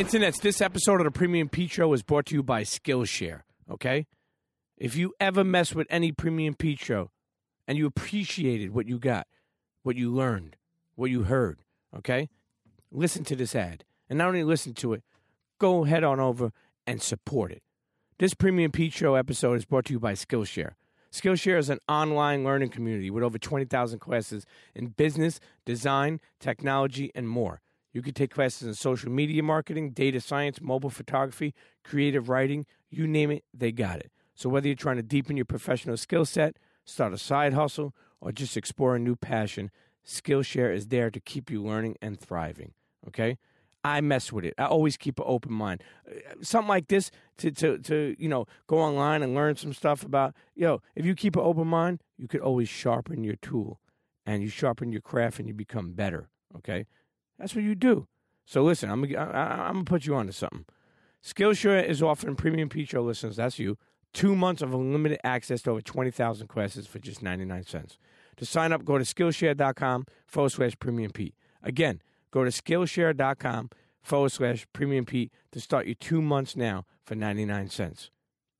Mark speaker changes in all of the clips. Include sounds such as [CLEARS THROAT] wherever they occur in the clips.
Speaker 1: Internets, this episode of the Premium Pete Show is brought to you by Skillshare, okay? If you ever mess with any Premium Pete Show and you appreciated what you got, what you learned, what you heard, okay? Listen to this ad. And not only listen to it, go head on over and support it. This Premium Pete Show episode is brought to you by Skillshare. Skillshare is an online learning community with over 20,000 classes in business, design, technology, and more. You can take classes in social media marketing, data science, mobile photography, creative writing, you name it, they got it. So whether you're trying to deepen your professional skill set, start a side hustle, or just explore a new passion, Skillshare is there to keep you learning and thriving. Okay? I mess with it. I always keep an open mind. Uh, Something like this to, to, to you know go online and learn some stuff about. Yo, if you keep an open mind, you could always sharpen your tool, and you sharpen your craft, and you become better. Okay, that's what you do. So listen, I'm I'm gonna put you onto something. Skillshare is offering premium Pete Show listeners, that's you, two months of unlimited access to over 20,000 classes for just 99 cents. To sign up, go to Skillshare.com forward slash premium Pete. Again, go to Skillshare.com forward slash premium Pete to start your two months now for 99 cents.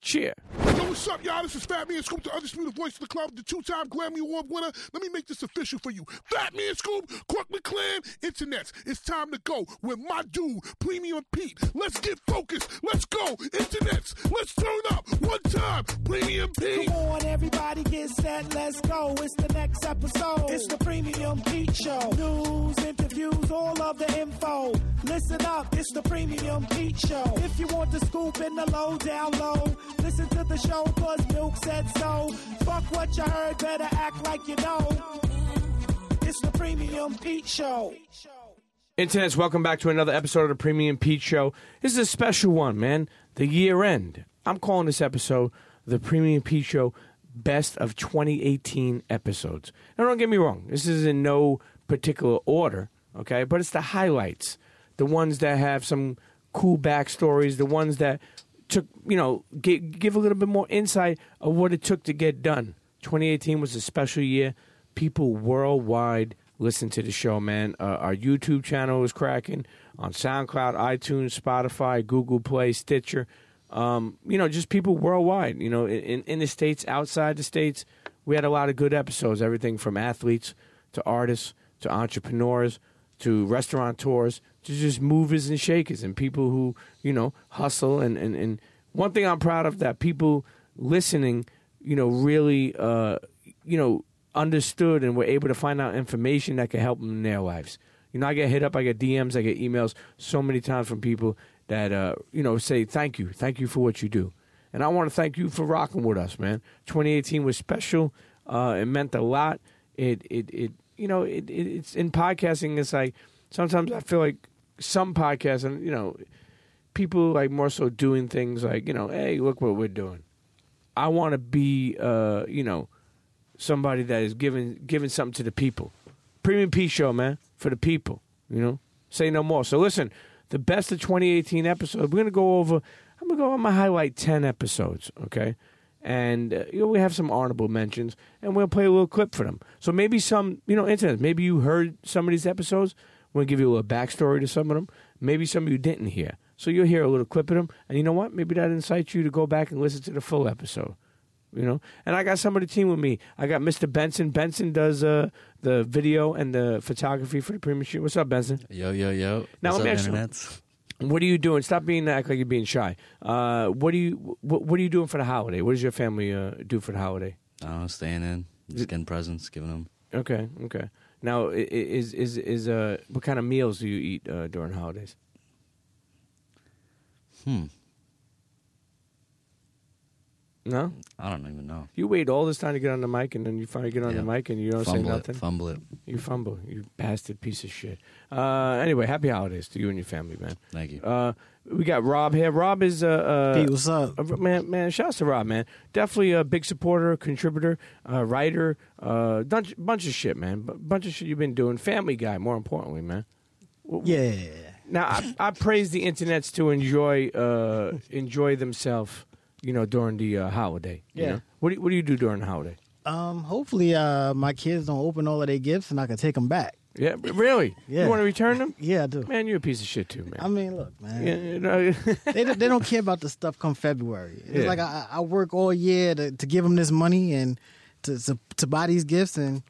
Speaker 1: Cheer.
Speaker 2: Yo, what's up, y'all? This is Fat Man Scoop, the undisputed voice of the club, the two-time Grammy Award winner. Let me make this official for you. Fat Man Scoop, Crooklyn Clan, Internets. It's time to go with my dude, Premium Pete. Let's get focused. Let's go, Internets. Let's turn up. One time, Premium Pete.
Speaker 3: Come on, everybody get set, let's go. It's the next episode. It's the Premium Pete Show. News, interviews, all of the info. Listen up, it's the Premium Pete Show. If you want the scoop in the low, down low, listen to the show, cause Milk said so. Fuck what you heard, better act like you know. It's the Premium Pete Show.
Speaker 1: Internets, welcome back to another episode of the Premium Pete Show. This is a special one, man. The year end. I'm calling this episode the Premium Pete Show Best of 2018 episodes. Now, don't get me wrong. This is in no particular order, okay? But it's the highlights, the ones that have some cool backstories, the ones that took, you know, give, give a little bit more insight of what it took to get done. 2018 was a special year. People worldwide listen to the show, man. Uh, our YouTube channel is cracking on SoundCloud, iTunes, Spotify, Google Play, Stitcher. Um, you know, just people worldwide. You know, in in the states, outside the states, we had a lot of good episodes. Everything from athletes to artists to entrepreneurs to restaurateurs to just movers and shakers and people who you know hustle and and, and one thing I'm proud of that people listening you know really uh, you know understood and were able to find out information that could help them in their lives. You know, I get hit up, I get DMs, I get emails so many times from people that uh, you know say thank you, thank you for what you do, and I want to thank you for rocking with us, man. 2018 was special. Uh, it meant a lot. It it it you know it, it it's in podcasting. It's like sometimes I feel like some podcasts and you know people like more so doing things like you know hey look what we're doing. I want to be uh, you know somebody that is giving giving something to the people. Premium P show, man, for the people. You know, say no more. So listen, the best of 2018 episode. We're gonna go over. I'm gonna go. I'm gonna highlight 10 episodes. Okay. And uh, you know, we have some honorable mentions, and we'll play a little clip for them. So maybe some, you know, internet. Maybe you heard some of these episodes. We'll give you a little backstory to some of them. Maybe some of you didn't hear. So you'll hear a little clip of them, and you know what? Maybe that incites you to go back and listen to the full episode you know. And I got somebody team with me. I got Mr. Benson. Benson does uh, the video and the photography for the premium shoot. What's up, Benson?
Speaker 4: Yo, yo, yo.
Speaker 1: Now,
Speaker 4: What's
Speaker 1: let me
Speaker 4: up,
Speaker 1: ask you-? What are you doing? Stop being act like you're being shy. Uh, what do you what, what are you doing for the holiday? What does your family uh, do for the holiday?
Speaker 4: Oh, staying in, just getting presents, giving them.
Speaker 1: Okay, okay. Now, is is is uh, what kind of meals do you eat uh, during holidays?
Speaker 4: Hmm.
Speaker 1: No,
Speaker 4: I don't even know.
Speaker 1: you wait all this time to get on the mic, and then you finally get on
Speaker 4: Yeah.
Speaker 1: the mic, and you don't say
Speaker 4: fumble
Speaker 1: nothing.
Speaker 4: it, fumble it.
Speaker 1: You fumble, you bastard piece of shit. Uh, anyway, happy holidays to you and your family, man.
Speaker 4: Thank you.
Speaker 1: Uh, we got Rob here. Rob is uh, uh
Speaker 5: Pete, what's up?
Speaker 1: uh, man, man, shouts to Rob, man. Definitely a big supporter, contributor, uh, writer, uh, bunch, bunch of shit, man. B- bunch of shit you've been doing. Family guy, more importantly, man.
Speaker 5: Yeah.
Speaker 1: Now, I, I praise the internets to enjoy, uh, enjoy themselves, you know, during the uh, holiday. you
Speaker 5: Yeah.
Speaker 1: know? What do you, What do you do during the holiday?
Speaker 5: Um. Hopefully, uh, my kids don't open all of their gifts and I can take them back.
Speaker 1: Yeah, really?
Speaker 5: Yeah.
Speaker 1: You want to return them? [LAUGHS]
Speaker 5: Yeah, I do.
Speaker 1: Man, you're a piece of shit too, man.
Speaker 5: I mean, look, man.
Speaker 1: Yeah, you know, [LAUGHS]
Speaker 5: they don't, they don't care about the stuff come February. It's
Speaker 1: Yeah.
Speaker 5: like I, I work all year to, to give them this money and to, to to buy these gifts, and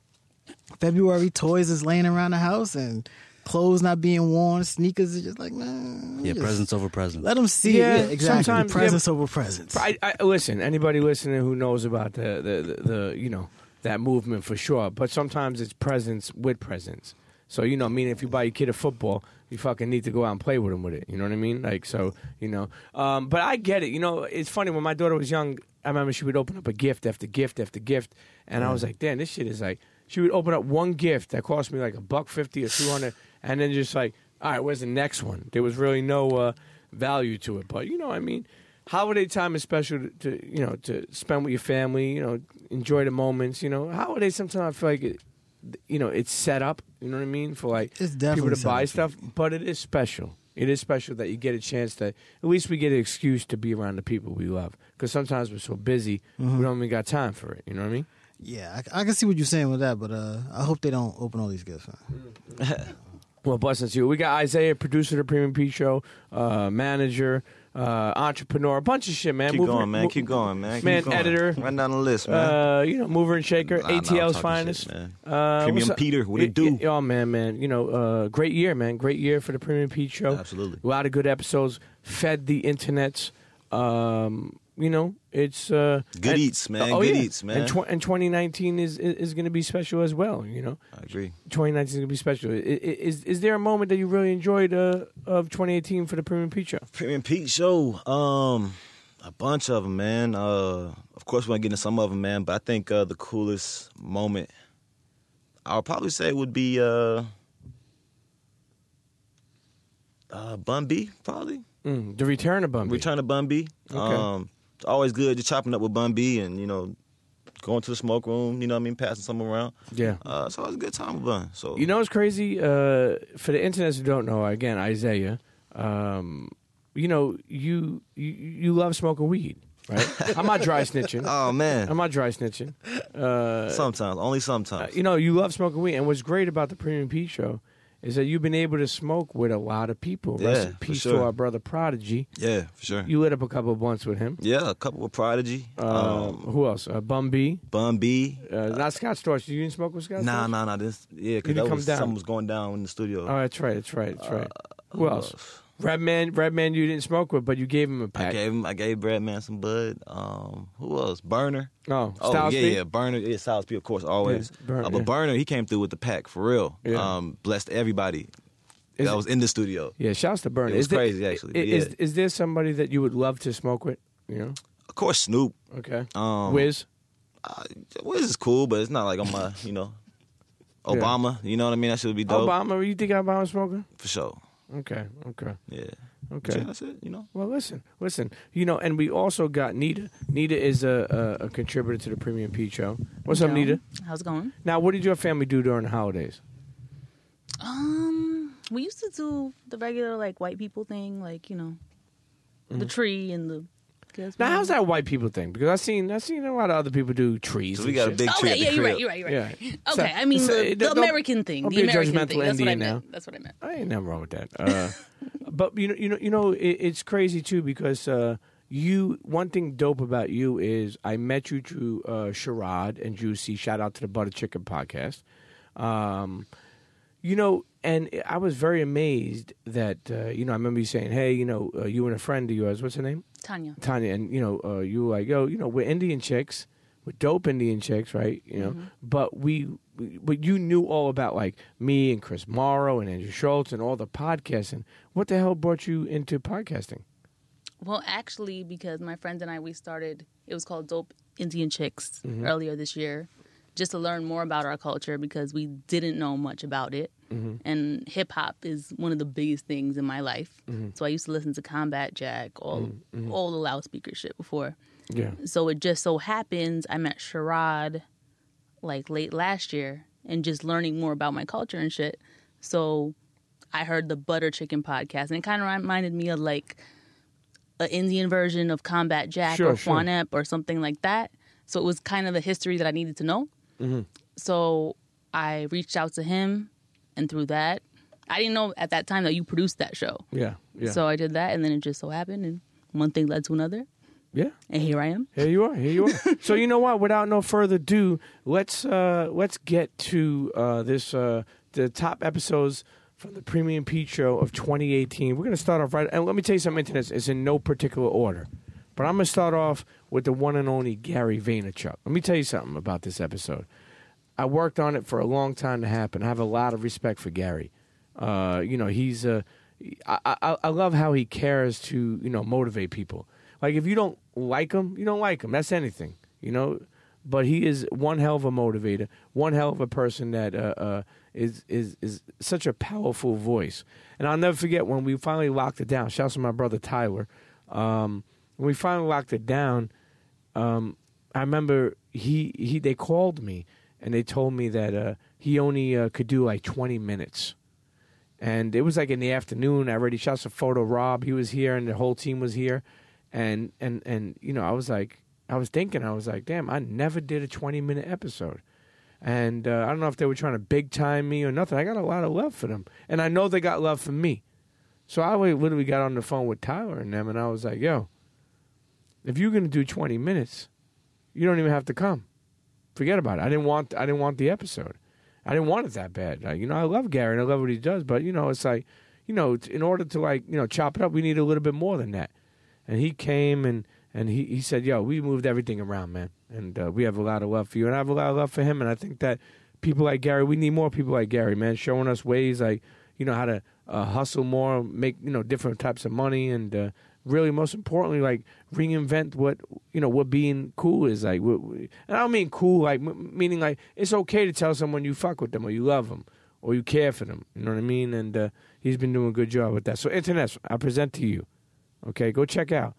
Speaker 5: February toys is laying around the house and clothes not being worn, sneakers are just like man.
Speaker 4: Yeah,
Speaker 5: just
Speaker 4: presents over presence.
Speaker 5: Let them see.
Speaker 1: Yeah,
Speaker 5: Yeah, exactly.
Speaker 1: sometimes,
Speaker 5: presents over presence.
Speaker 1: I, I listen. Anybody listening who knows about the, the the the you know that movement for sure. But sometimes it's presence with presence. So you know, I mean, if you buy your kid a football, you fucking need to go out and play with him with it. You know what I mean? Like so, you know. Um, but I get it. You know, it's funny when my daughter was young. I remember she would open up a gift after gift after gift, and I was like, "Damn, this shit is like." She would open up one gift that cost me like a buck fifty or two hundred, and then just like, "All right, where's the next one?" There was really no uh, value to it. But you know, I mean, holiday time is special to, to you know to spend with your family. You know, enjoy the moments. You know, holidays sometimes I feel like it, you know it's set up. You know what I mean for like
Speaker 5: It's
Speaker 1: people to buy stuff, but it is special. It is special that you get a chance to at least we get an excuse to be around the people we love. Because sometimes we're so busy,
Speaker 5: Mm-hmm.
Speaker 1: we don't even got time for it. You know what I mean?
Speaker 5: Yeah, I, I can see what you're saying with that, but uh, I hope they don't open all these gifts. Man. [LAUGHS]
Speaker 1: Well, blessings to you. We got Isaiah, producer of the Premium P Show, uh, manager, uh, entrepreneur, a bunch of shit, man.
Speaker 6: Keep
Speaker 1: Mover-
Speaker 6: going, man.
Speaker 1: mo-
Speaker 6: Keep going, man. Keep
Speaker 1: Man,
Speaker 6: going.
Speaker 1: editor.
Speaker 6: Run down the list, man.
Speaker 1: Uh, you know, mover and shaker,
Speaker 6: Nah,
Speaker 1: ATL's finest.
Speaker 6: shit, man.
Speaker 1: Uh,
Speaker 6: Premium? Peter, what it do?
Speaker 1: Y- Oh man, man, you know, uh, great year, man, great year for the Premium Pete Show.
Speaker 6: Absolutely.
Speaker 1: a lot of good episodes. Fed the internets. Um, you know, it's uh,
Speaker 6: Good
Speaker 1: and-
Speaker 6: eats, man.
Speaker 1: Oh,
Speaker 6: Good
Speaker 1: yeah.
Speaker 6: eats, man.
Speaker 1: And, tw- and 2019 is is, is going to be special as well. You know,
Speaker 6: I agree.
Speaker 1: 2019 is going to be special. I- I- Is is there a moment that you really enjoyed uh, of 2018 for the Premium Pete Show?
Speaker 6: Premium Pete show. Um, a bunch of them, man. Uh, of course, we're gonna get into some of them, man. But I think uh, the coolest moment, I'll probably say, would be uh, uh, Bun B, probably.
Speaker 1: Mm, the return of Bun B.
Speaker 6: Return to Bun B.
Speaker 1: Okay.
Speaker 6: Um, it's always good just chopping up with Bun B and you know going to the smoke room. You know what I mean, passing some around.
Speaker 1: Yeah.
Speaker 6: Uh, so it was a good time with Bun. So
Speaker 1: You know what's crazy? Uh, for the internet who don't know, again, Isaiah, um, you know, you, you you love smoking weed, right? [LAUGHS] I'm not dry snitching.
Speaker 6: Oh man,
Speaker 1: I'm not dry snitching. Uh,
Speaker 6: sometimes only sometimes.
Speaker 1: you know, you love smoking weed, and what's great about the Premium Pete Show is that you've been able to smoke with a lot of people. Rest
Speaker 6: Yeah,
Speaker 1: in
Speaker 6: for
Speaker 1: peace to our brother Prodigy.
Speaker 6: yeah, for sure.
Speaker 1: You lit up a couple of blunts with him.
Speaker 6: yeah, a couple with Prodigy.
Speaker 1: Um,
Speaker 6: Um,
Speaker 1: who else? Uh, Bun B.
Speaker 6: Bun B.
Speaker 1: Uh, not Scott Storch. You didn't smoke with Scott
Speaker 6: Nah,
Speaker 1: Storch?
Speaker 6: nah, nah. This yeah, because that was something was going down in the studio.
Speaker 1: Oh, that's right. That's right. That's right.
Speaker 6: Uh,
Speaker 1: Who else? Redman. Redman. You didn't smoke with, but you gave him a pack.
Speaker 6: I gave him, I gave Redman some bud. Um, who else? Burner.
Speaker 1: Oh,
Speaker 6: Oh
Speaker 1: Styles
Speaker 6: yeah,
Speaker 1: P?
Speaker 6: yeah. Burner. Yeah, Styles P, of course, always.
Speaker 1: Yeah, Burn-
Speaker 6: uh, but
Speaker 1: yeah.
Speaker 6: Burner, he came through with the pack for real.
Speaker 1: Yeah.
Speaker 6: Um, blessed everybody
Speaker 1: Is
Speaker 6: that
Speaker 1: it-
Speaker 6: was in the studio.
Speaker 1: Yeah, shouts to Burner.
Speaker 6: It was
Speaker 1: there-
Speaker 6: crazy, actually, but
Speaker 1: Is,
Speaker 6: yeah.
Speaker 1: is there somebody that you would love to smoke with? You know?
Speaker 6: Of course, Snoop.
Speaker 1: Okay.
Speaker 6: Um,
Speaker 1: Wiz?
Speaker 6: Uh, Wiz is cool, but it's not like on my, you know, Obama. You know what I mean? That should be dope
Speaker 1: Obama? You think Obama smoking?
Speaker 6: for sure.
Speaker 1: Okay. Okay.
Speaker 6: Yeah.
Speaker 1: Okay.
Speaker 6: Yeah, that's it. You know.
Speaker 1: Well, listen, listen. You know, and we also got Nita. Nita is a, a, a contributor to the Premium Pete Show. What's up,
Speaker 7: Yo,
Speaker 1: Nita?
Speaker 7: How's it going?
Speaker 1: Now, what did your family do during the holidays?
Speaker 7: Um, we used to do the regular like white people thing, like you know, the tree and the. Guess
Speaker 1: Now, how's that white people thing? Because I've seen I've seen a lot of other people do trees.
Speaker 6: So we
Speaker 1: and
Speaker 6: got a
Speaker 1: shit.
Speaker 6: big tree
Speaker 7: Okay,
Speaker 6: at the
Speaker 7: yeah, you're
Speaker 6: crib.
Speaker 7: right, you're right, you're right.
Speaker 1: Yeah. [LAUGHS]
Speaker 7: Okay,
Speaker 1: So-
Speaker 7: I mean
Speaker 1: so,
Speaker 7: the, the
Speaker 1: don't-
Speaker 7: American thing,
Speaker 1: don't
Speaker 7: the
Speaker 1: be a
Speaker 7: American
Speaker 1: judgmental
Speaker 7: thing. That's what I
Speaker 1: Indian
Speaker 7: meant.
Speaker 1: now.
Speaker 7: That's what I meant.
Speaker 1: I ain't nothing wrong with that. Uh, [LAUGHS] but you know, you know, you know, it, it's crazy too because uh, you. One thing dope about you is I met you through uh, Sherrod and Juicy. Shout out to the Butter Chicken podcast. Um, you know, and I was very amazed that uh, you know I remember you saying, "Hey, you know, uh, you and a friend of yours, what's her name,
Speaker 7: Tanya.
Speaker 1: Tanya, and you know, uh, you were like, yo, you know, we're Indian chicks, we're dope Indian chicks, right? You know, but we, we, but you knew all about like me and Chris Morrow and Andrew Schulz and all the podcasting. What the hell brought you into podcasting?
Speaker 7: Well, actually, because my friends and I we started. It was called Dope Indian Chicks
Speaker 1: Mm-hmm.
Speaker 7: earlier this year, just to learn more about our culture because we didn't know much about it.
Speaker 1: Mm-hmm.
Speaker 7: And hip hop is one of the biggest things in my life.
Speaker 1: Mm-hmm.
Speaker 7: So I used to listen to Combat Jack, all all the loudspeaker shit before.
Speaker 1: Yeah,
Speaker 7: So it just so happens I met Sharad like late last year and just learning more about my culture and shit. So I heard the Butter Chicken podcast and it kind of reminded me of like an Indian version of Combat Jack
Speaker 1: Sure,
Speaker 7: or
Speaker 1: sure.
Speaker 7: Juan Ep or something like that. So it was kind of a history that I needed to know.
Speaker 1: Mm-hmm.
Speaker 7: So I reached out to him and through that, I didn't know at that time that you produced that show.
Speaker 1: Yeah, yeah,
Speaker 7: So I did that, and then it just so happened, and one thing led to another,
Speaker 1: yeah.
Speaker 7: and here I am.
Speaker 1: Here you are. Here you are. [LAUGHS] so you know what? Without no further ado, let's uh, let's get to uh, this uh, the top episodes from the Premium Pete Show of 2018. We're gonna start off right. And let me tell you something. Internet is in no particular order, but I'm gonna start off with the one and only Gary Vaynerchuk. Let me tell you something about this episode. I worked on it for a long time to happen. I have a lot of respect for Gary. Uh, you know, he's uh, I, I I love how he cares to you know motivate people. Like if you don't like him, you don't like him. That's anything, you know. But he is one hell of a motivator, one hell of a person that uh, uh, is is is such a powerful voice. And I'll never forget when we finally locked it down. Shouts to my brother Tyler. Um, when we finally locked it down, um, I remember he he they called me and they told me that uh, he only uh, could do like twenty minutes and it was like in the afternoon. I already shot some photo. Rob, he was here, and the whole team was here, and and and you know, I was like, I was thinking, I was like, damn, I never did a twenty minute episode, and uh, I don't know if they were trying to big time me or nothing. I got a lot of love for them, and I know they got love for me. So I literally got on the phone with Tyler and them, and I was like, yo, if you're gonna do twenty minutes, you don't even have to come. Forget about it. I didn't want I didn't want the episode. I didn't want it that bad. You know, I love Gary and I love what he does, but you know, it's like, you know, in order to like, you know, chop it up, we need a little bit more than that. And he came and and he he said, "Yo, we moved everything around, man, and uh, we have a lot of love for you, and I have a lot of love for him, and I think that people like Gary, we need more people like Gary, man, showing us ways like, you know, how to uh, hustle more, make you know different types of money, and uh, really, most importantly, like reinvent what you know what being cool is like. What, and I don't mean cool like meaning like it's okay to tell someone you fuck with them or you love them or you care for them. You know what I mean? And uh, he's been doing a good job with that. So, internet, I present to you. Okay, go check out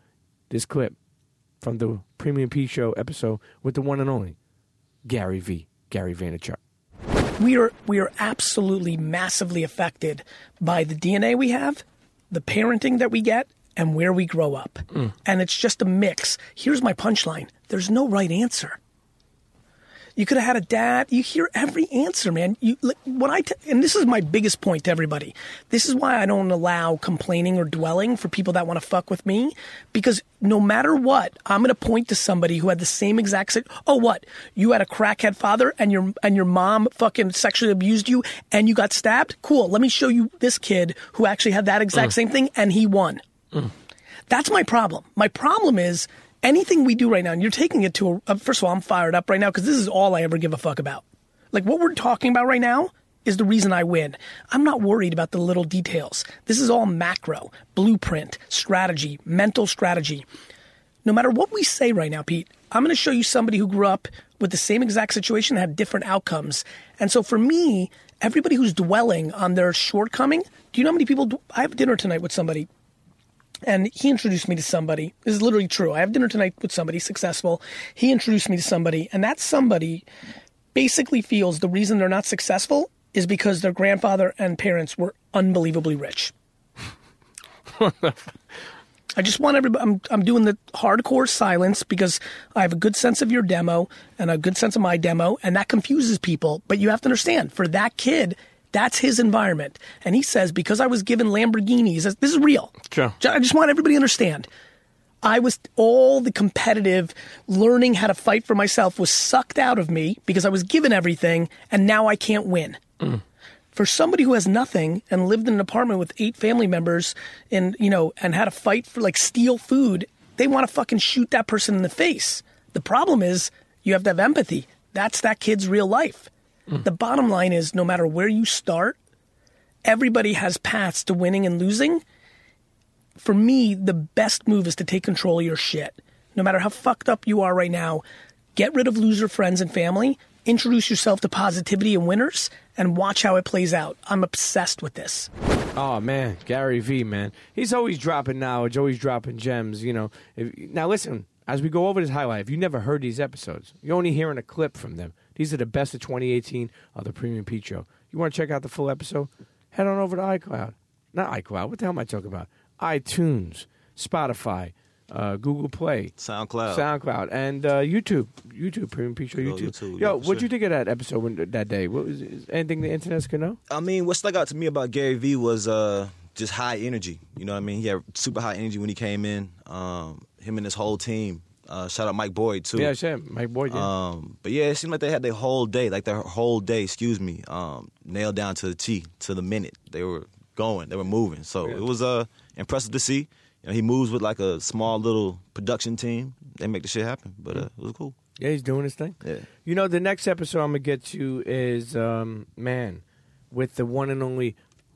Speaker 1: this clip from the Premium P Show episode with the one and only Gary V. Gary Vaynerchuk.
Speaker 8: we are we are absolutely massively affected by the DNA we have, the parenting that we get, and where we grow up. And it's just a mix. Here's my punchline. There's no right answer. You could have had a dad. You hear every answer, man. You like, when I t- and this is my biggest point to everybody. This is why I don't allow complaining or dwelling for people that want to fuck with me, because no matter what, I'm gonna point to somebody who had the same exact. si- Oh, what? You had a crackhead father, and your and your mom fucking sexually abused you, and you got stabbed. Cool. Let me show you this kid who actually had that exact mm. same thing, and he won. That's my problem. My problem is anything we do right now, and you're taking it to a, first of all, I'm fired up right now because this is all I ever give a fuck about. Like what we're talking about right now is the reason I win. I'm not worried about the little details. This is all macro, blueprint, strategy, mental strategy. No matter what we say right now, Pete, I'm going to show you somebody who grew up with the same exact situation and had different outcomes. And so for me, everybody who's dwelling on their shortcoming, do you know how many people? Do, I have dinner tonight with somebody and he introduced me to somebody. This is literally true. I have dinner tonight with somebody successful. He introduced me to somebody, and that somebody basically feels the reason they're not successful is because their grandfather and parents were unbelievably rich. [LAUGHS] I just want everybody. I'm I'm doing the hardcore silence because I have a good sense of your demo and a good sense of my demo, and that confuses people. But you have to understand, for that kid, that's his environment, and he says because I was given Lamborghinis, this is real.
Speaker 1: Sure.
Speaker 8: I just want everybody to understand. I was all the competitive learning how to fight for myself was sucked out of me because I was given everything, and now I can't win mm. for somebody who has nothing and lived in an apartment with eight family members and you know and had to fight for like steal food they want to fucking shoot that person in the face the problem is you have to have empathy that's that kid's real life the bottom line is no matter where you start everybody has paths to winning and losing for me the best move is to take control of your shit no matter how fucked up you are right now get rid of loser friends and family introduce yourself to positivity and winners and watch how it plays out i'm obsessed with this
Speaker 1: Oh man, Gary V, man, he's always dropping knowledge, always dropping gems. You know. If, now listen, as we go over this highlight, if you never heard these episodes, you're only hearing a clip from them. These are the best of 2018 of the Premium Pete Show. You want to check out the full episode? Head on over to iCloud. Not iCloud. What the hell am I talking about? iTunes, Spotify, uh, Google Play,
Speaker 6: SoundCloud.
Speaker 1: SoundCloud, and uh, YouTube. YouTube, Premium P Show YouTube.
Speaker 6: YouTube,
Speaker 1: Yo,
Speaker 6: yeah,
Speaker 1: what'd you think of that episode when, that day? What was is anything the internet's gonna know?
Speaker 6: I mean, what stuck out to me about Gary Vee was uh, just high energy. You know what I mean? He had super high energy when he came in. Um, him and his whole team. Uh, shout out Mike Boyd too.
Speaker 1: Yeah, sure, Mike Boyd. Yeah.
Speaker 6: Um, but yeah, it seemed like they had their whole day, like their whole day, excuse me, um, nailed down to the T, to the minute. They were going, they were moving. So
Speaker 1: Yeah.
Speaker 6: it was uh, impressive to see. You know, he moves with like a small little production team. They make the shit happen. But uh, it was cool.
Speaker 1: yeah, he's doing his thing.
Speaker 6: Yeah.
Speaker 1: You know, the next episode I'm gonna get to is um, man with the one and only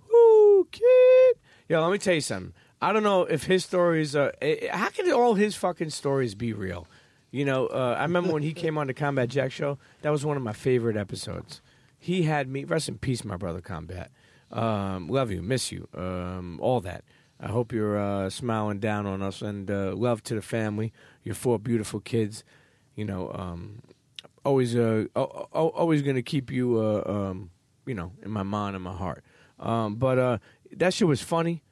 Speaker 1: Who Kid. Yo, let me tell you something. I don't know if his stories are. eh, How can all his fucking stories be real? You know, uh, I remember when he [LAUGHS] came on the Combat Jack show. That was one of my favorite episodes. He had me. Rest in peace, my brother Combat. Um, love you, miss you, um, all that. I hope you're uh, smiling down on us, and uh, love to the family. Your four beautiful kids. You know, um, always uh al- al- always gonna keep you uh um you know in my mind and my heart um but uh that shit was funny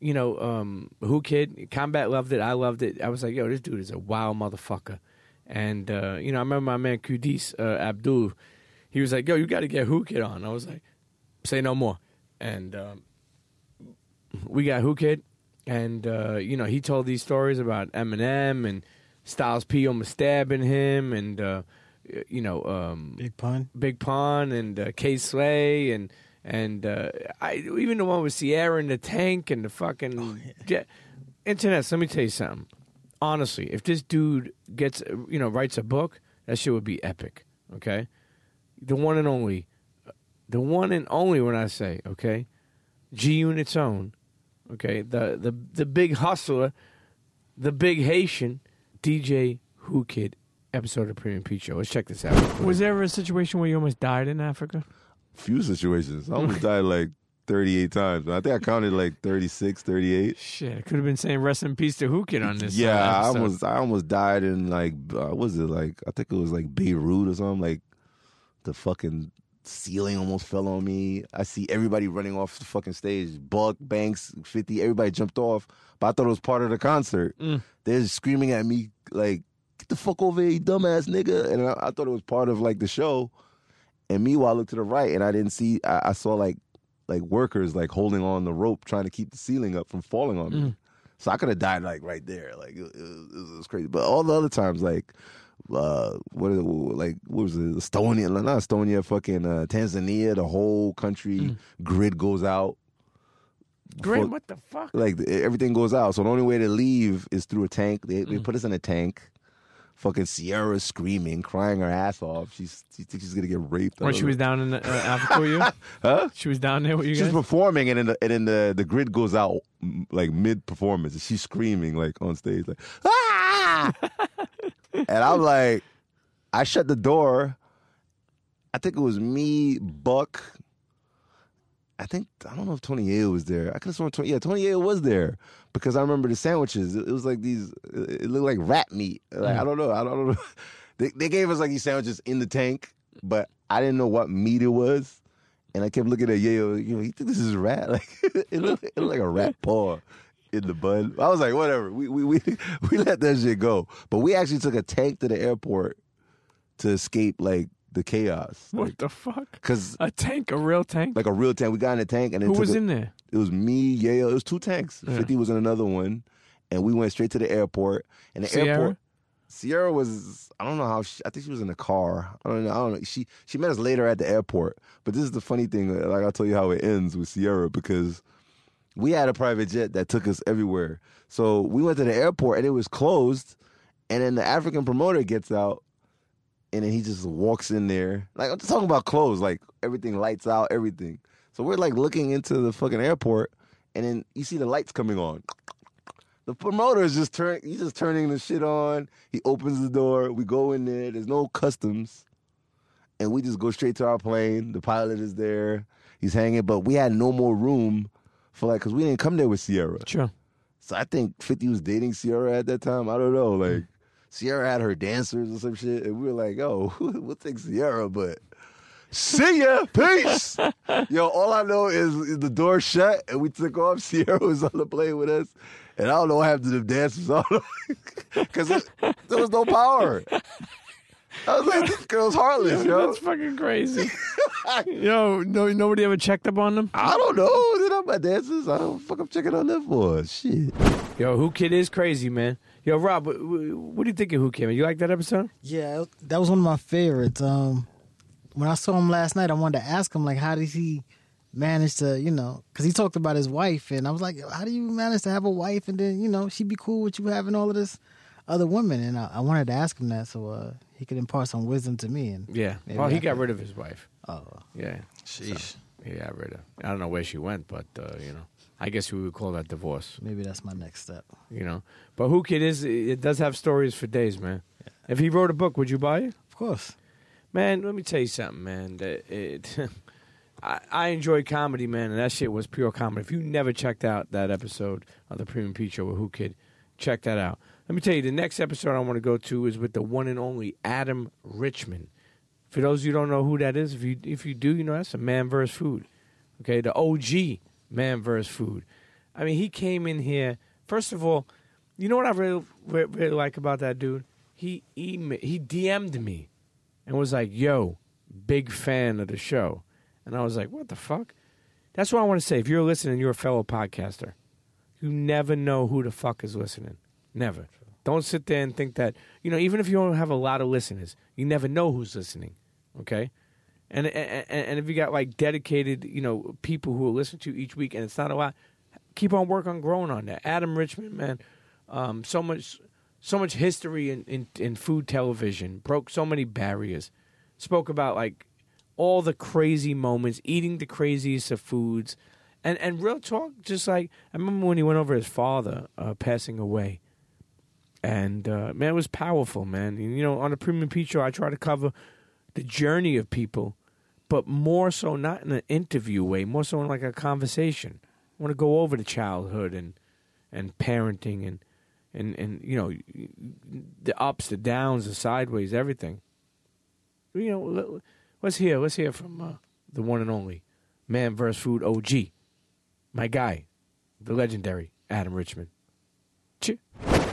Speaker 1: you know um who kid combat loved it i loved it. I was like yo this dude is a wild motherfucker. And uh you know i remember my man kudis uh, abdul he was like yo you gotta get who kid on. I was like say no more. And um we got who kid and uh you know he told these stories about eminem and styles p almost stabbing him and uh you know um
Speaker 5: Big pun.
Speaker 1: Big Pun and uh, K Slay and and uh, I even the one with Sierra in the tank and the fucking [LAUGHS] jet. Internet. Let me tell you something. Honestly, if this dude gets you know writes a book, that shit would be epic. Okay, the one and only, the one and only. When I say okay, G Unit's own. Okay, the the the big hustler, the big Haitian DJ Who Kid episode of Premium Pete Show. Let's check this out. Was there ever a situation where you almost died in Africa?
Speaker 9: Few situations. I almost died like 38 times. I think I counted like 36, 38.
Speaker 1: Shit, I could have been saying rest in peace to Who Kid on this.
Speaker 9: yeah,
Speaker 1: uh,
Speaker 9: I
Speaker 1: episode.
Speaker 9: almost I almost died in like uh, what was it like I think it was like Beirut or something like the fucking ceiling almost fell on me. I see everybody running off the fucking stage. Buck, Banks, 50, everybody jumped off. But I thought it was part of the concert.
Speaker 1: Mm.
Speaker 9: They're screaming at me like get the fuck over here, you dumbass nigga. And I, I thought it was part of like the show. And meanwhile, I looked to the right and I didn't see. I, I saw like like workers like holding on the rope trying to keep the ceiling up from falling on me.
Speaker 1: Mm.
Speaker 9: So I could have died like right there. Like it, it, was, it was crazy. But all the other times, like uh, what is it, like what was it? Estonia, not Estonia, fucking uh, Tanzania. The whole country grid goes out.
Speaker 1: Grid,
Speaker 9: For-
Speaker 1: what the fuck?
Speaker 9: like everything goes out. So the only way to leave is through a tank. They, they put us in a tank. Fucking Sierra screaming, crying her ass off. She's she thinks she's gonna get raped.
Speaker 1: When she was down in uh, Africa with you? [LAUGHS]
Speaker 9: huh?
Speaker 1: She was down there with you
Speaker 9: She's
Speaker 1: guys?
Speaker 9: performing, and then the, and then the, the grid goes out like mid performance, and she's screaming like on stage, like ah! and I'm like, I shut the door. I think it was me, Buck. I think I don't know if Tony Yayo was there. I could have sworn Tony. Yeah, Tony Yayo was there because I remember the sandwiches. It, it was like these. It looked like rat meat. Like mm. I don't know. I don't know. [LAUGHS] They, they gave us like these sandwiches in the tank, but I didn't know what meat it was. And I kept looking at Yayo, you know, you think this is rat? [LAUGHS] Like it looked, it looked like a rat paw in the bun. I was like, whatever. We we we [LAUGHS] we let that shit go. But we actually took a tank to the airport to escape like the chaos.
Speaker 1: what the fuck?
Speaker 9: Cause
Speaker 1: A tank, a real tank?
Speaker 9: like a real tank. We got in a tank and
Speaker 1: Who was
Speaker 9: a-
Speaker 1: in there?
Speaker 9: It was me, Yayo. It was two tanks.
Speaker 1: Yeah.
Speaker 9: Fifty was in another one, and we went straight to the airport. And the
Speaker 1: Sierra?
Speaker 9: airport, Sierra was I don't know how she, I think she was in the car. I don't know. I don't know. She she met us later at the airport. But this is the funny thing. Like I'll tell you how it ends with Sierra because we had a private jet that took us everywhere. So we went to the airport and it was closed. And then the African promoter gets out and then he just walks in there. Like I'm just talking about clothes, like everything lights out, everything. So we're like looking into the fucking airport and then you see the lights coming on. The promoter is just turn he's just turning the shit on. He opens the door, we go in there, there's no customs. And we just go straight to our plane. The pilot is there. He's hanging, but we had no more room for like cuz we didn't come there with Sierra.
Speaker 1: Sure.
Speaker 9: So I think 50 was dating Sierra at that time. I don't know. Like, Sierra had her dancers or some shit. And we were like, yo, oh, [LAUGHS] we'll take Sierra, but see ya. Peace. [LAUGHS] Yo, all I know is, is the door shut and we took off. [LAUGHS] Sierra was on the plane with us. And I don't know what happened to them dancers, Because there was no power. I was like, this girl's heartless, yo.
Speaker 1: That's fucking crazy. Yo, no, nobody ever checked up on them.
Speaker 9: I don't know. They're not my dancers. I don't fuck I'm checking on them for. Shit.
Speaker 1: Yo, Who Kid is crazy, man. Yo, Rob, what, what do you think of Who Kid? Man? You like that episode?
Speaker 5: Yeah, that was one of my favorites. Um, when I saw him last night, I wanted to ask him like, how did he manage to, you know, because he talked about his wife, and I was like, how do you manage to have a wife and then, you know, she'd be cool with you having all of this other women? And I, I wanted to ask him that so uh, he could impart some wisdom to me. And
Speaker 1: Yeah. Well, he
Speaker 5: I
Speaker 1: got
Speaker 5: could-
Speaker 1: rid of his wife.
Speaker 5: Oh,
Speaker 1: Yeah.
Speaker 6: Sheesh.
Speaker 1: He got rid of. I don't know where she went, but uh, you know, I guess we would call that divorce.
Speaker 5: maybe that's my next step.
Speaker 1: You know, but Who Kid is it does have stories for days, man. If he wrote a book, would you buy it?
Speaker 5: Of course.
Speaker 1: Man, let me tell you something, man. That It, [LAUGHS] I, I enjoy comedy, man, and that shit was pure comedy. If you never checked out that episode of the Premium Pete Show with Who Kid, check that out. Let me tell you, the next episode I want to go to is with the one and only Adam Richman. For those of you who don't know who that is, if you if you do, you know that's a man versus food. Okay, the OG man versus food. I mean, he came in here. First of all, you know what I really really, really like about that dude? He ema- he DM'd me and was like, "Yo, big fan of the show," and I was like, "What the fuck?" That's what I want to say. If you're listening, you're a fellow podcaster. You never know who the fuck is listening. Never. Don't sit there and think that you know. Even if you don't have a lot of listeners, you never know who's listening. Okay. And, and and if you got like dedicated, you know, people who will listen to each week, and it's not a lot, keep on working on growing on that. Adam Richman, man, um, so much, so much history in, in in food television, broke so many barriers, spoke about like all the crazy moments, eating the craziest of foods, and and real talk. Just like I remember when he went over his father uh, passing away, and uh, man, it was powerful, man. And, you know, on the Premium Pete Show, I try to cover the journey of people, but more so not in an interview way, more so in like a conversation. I want to go over the childhood and and parenting and and and you know the ups, the downs, the sideways, everything. You know, let, let's hear let's hear from uh, the one and only man versus food OG, my guy, the legendary Adam Richman.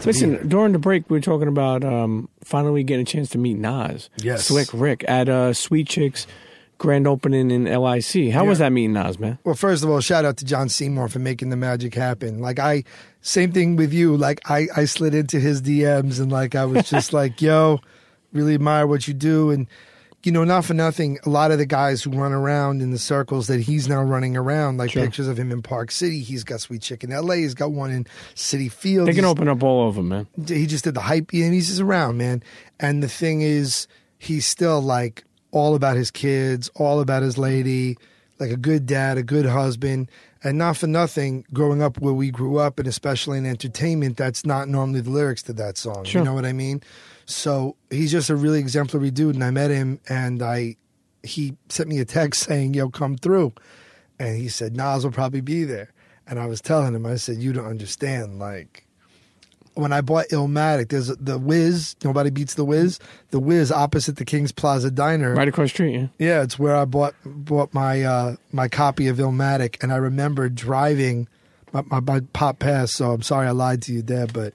Speaker 1: Cheer. Listen, during the break, we were talking about um, finally getting a chance to meet Nas.
Speaker 10: Yes.
Speaker 1: Slick Rick at uh, Sweet Chick's grand opening in LIC. How was that meeting Nas, man?
Speaker 10: Well, first of all, shout out to John Seymour for making the magic happen. Like I, same thing with you. Like I, I slid into his DMs and like I was just [LAUGHS] like, yo, really admire what you do. And you know, not for nothing, a lot of the guys who run around in the circles that he's now running around, like
Speaker 1: Sure.
Speaker 10: pictures of him in Park City. He's got Sweet Chicken LA. He's got one in Citi Field.
Speaker 1: They can
Speaker 10: He's-
Speaker 1: open up all over, man.
Speaker 10: he just did the hype and he's just around man and the thing is he's still like all about his kids all about his lady like a good dad a good husband and not for nothing growing up where we grew up and especially in entertainment that's not normally the lyrics to that song
Speaker 1: Sure.
Speaker 10: you know what i mean so he's just a really exemplary dude and i met him and i he sent me a text [LAUGHS] saying yo come through and he said nas will probably be there and i was telling him i said you don't understand like when I bought Illmatic, there's the Wiz. Nobody beats the Wiz. The Wiz opposite the King's Plaza Diner.
Speaker 1: Right across the street, yeah.
Speaker 10: Yeah, it's where I bought bought my uh, my copy of Illmatic, and I remember driving my, my, my pop pass. So I'm sorry I lied to you, Dad, but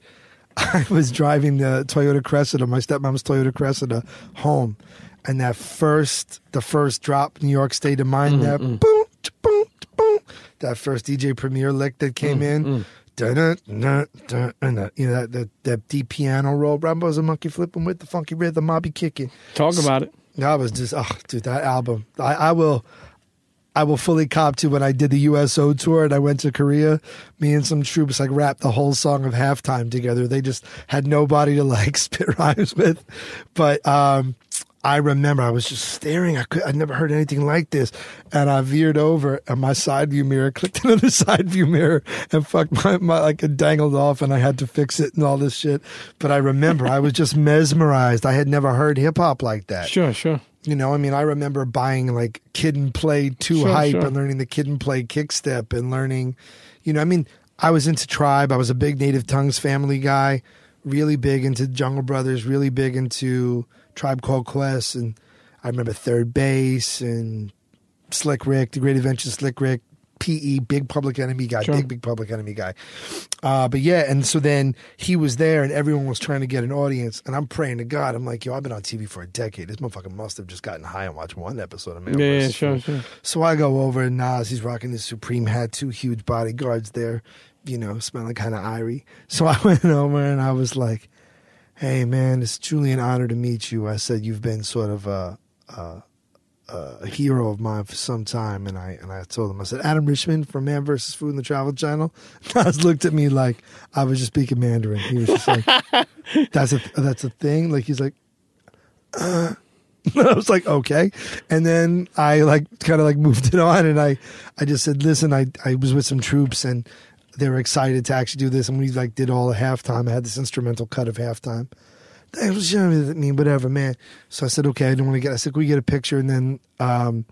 Speaker 10: I was driving the Toyota Cressida, my stepmom's Toyota Cressida, home, and that first the first drop, New York State of Mind, mm, that mm. boom, boom, boom, that first DJ Premier lick that came mm, in. Dun, dun, dun, dun, dun. You know that, that that deep piano roll. Rambo's a monkey flipping with the funky rhythm. Be kicking.
Speaker 1: Talk about it.
Speaker 10: I was just, oh, dude, that album. I, I will, I will fully cop to when I did the USO tour and I went to Korea. Me and some troops like rapped the whole song of halftime together. They just had nobody to like [LAUGHS] spit rhymes with, but um, I remember I was just staring. I could, I'd never heard anything like this, and I veered over and my side view mirror [LAUGHS] clicked into the side view mirror and fucked my, my like it dangled off, and I had to fix it and all this shit. But I remember I was just mesmerized. I had never heard hip hop like that.
Speaker 1: Sure, sure.
Speaker 10: You know, I mean, I remember buying like Kid and Play 2
Speaker 1: Sure,
Speaker 10: hype
Speaker 1: sure.
Speaker 10: and learning the Kid and Play kick step and learning, you know, I mean, I was into Tribe. I was a big Native Tongues family guy, really big into Jungle Brothers, really big into Tribe Called Quest. And I remember Third Base and Slick Rick, The Great Adventures of Slick Rick, PE, big Public Enemy guy,
Speaker 1: Sure.
Speaker 10: big big Public Enemy guy. Uh, but yeah, and so then he was there, and everyone was trying to get an audience, and I'm praying to God. I'm like, yo, I've been on TV for a decade. This motherfucker must have just gotten high and watched one episode of Man
Speaker 1: Yeah, yeah, sure, sure.
Speaker 10: So I go over, and Nas, he's rocking his Supreme hat, two huge bodyguards there, you know, smelling kind of irie. So [LAUGHS] I went over and I was like, hey, man, it's truly an honor to meet you. I said, you've been sort of a, a, a hero of mine for some time. And I, and I told him, I said, Adam Richman from Man vs. Food and the Travel Channel. [LAUGHS] Nas looked at me like I was just speaking Mandarin. He was just like, [LAUGHS] that's a, that's a thing. Like, he's like, uh. [LAUGHS] I was like, okay. And then I like kind of like moved it on and I, I just said, listen, I, I was with some troops and they were excited to actually do this. And we like did all the halftime. I had this instrumental cut of halftime. They was me, mean, whatever, man. So I said, okay, I didn't want to get, I said, can we get a picture? And then, um,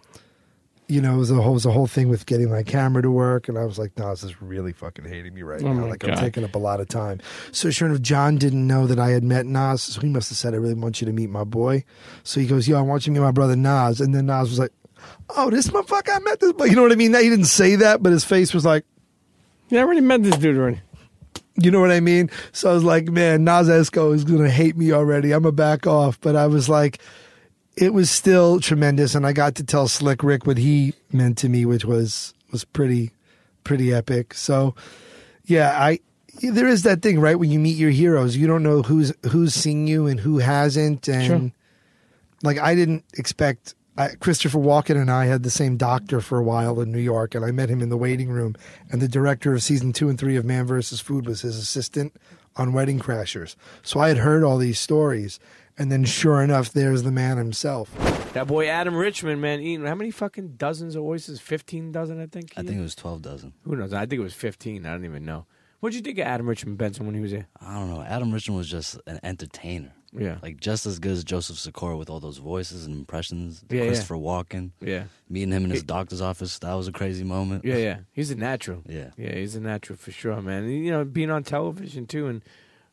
Speaker 10: you know, it was a whole, was a whole thing with getting my camera to work. And I was like, no, this is really fucking hating me right
Speaker 1: Oh
Speaker 10: now. Like
Speaker 1: God.
Speaker 10: I'm taking up a lot of time. So sure enough, John didn't know that I had met Nas. So he must have said, I really want you to meet my boy. So he goes, yo, I want you to meet my brother Nas. And then Nas was like, oh, this motherfucker, I met this. But you know what I mean? He didn't say that, but his face was like,
Speaker 1: Yeah, I already met this dude already.
Speaker 10: You know what I mean? So I was like, man, Nas Esco is going to hate me already. I'm going to back off. But I was like, it was still tremendous. And I got to tell Slick Rick what he meant to me, which was, was pretty, pretty epic. So yeah, I, there is that thing, right? When you meet your heroes, you don't know who's, who's seen you and who hasn't. And
Speaker 1: Sure.
Speaker 10: like, I didn't expect, I, Christopher Walken and I had the same doctor for a while in New York, and I met him in the waiting room. And the director of season two and three of Man vs. Food was his assistant on Wedding Crashers. So I had heard all these stories, and then sure enough, there's the man himself.
Speaker 1: That boy Adam Richman, man, eating how many fucking dozens of oysters? Fifteen dozen, I think.
Speaker 4: I think it was 12 dozen.
Speaker 1: Who knows? I think it was fifteen. I don't even know. What'd you think of Adam Richman Benson when he was here?
Speaker 4: I don't know. Adam Richman was just an entertainer.
Speaker 1: Yeah.
Speaker 4: Like just as good as Joseph Sikora with all those voices and impressions.
Speaker 1: Yeah, yeah.
Speaker 4: Christopher Walken.
Speaker 1: Yeah.
Speaker 4: Meeting him in his doctor's office, that was a crazy moment.
Speaker 1: Yeah, yeah. [LAUGHS] He's a natural.
Speaker 4: Yeah.
Speaker 1: Yeah, he's a natural for sure, man. And, you know, being on television too, and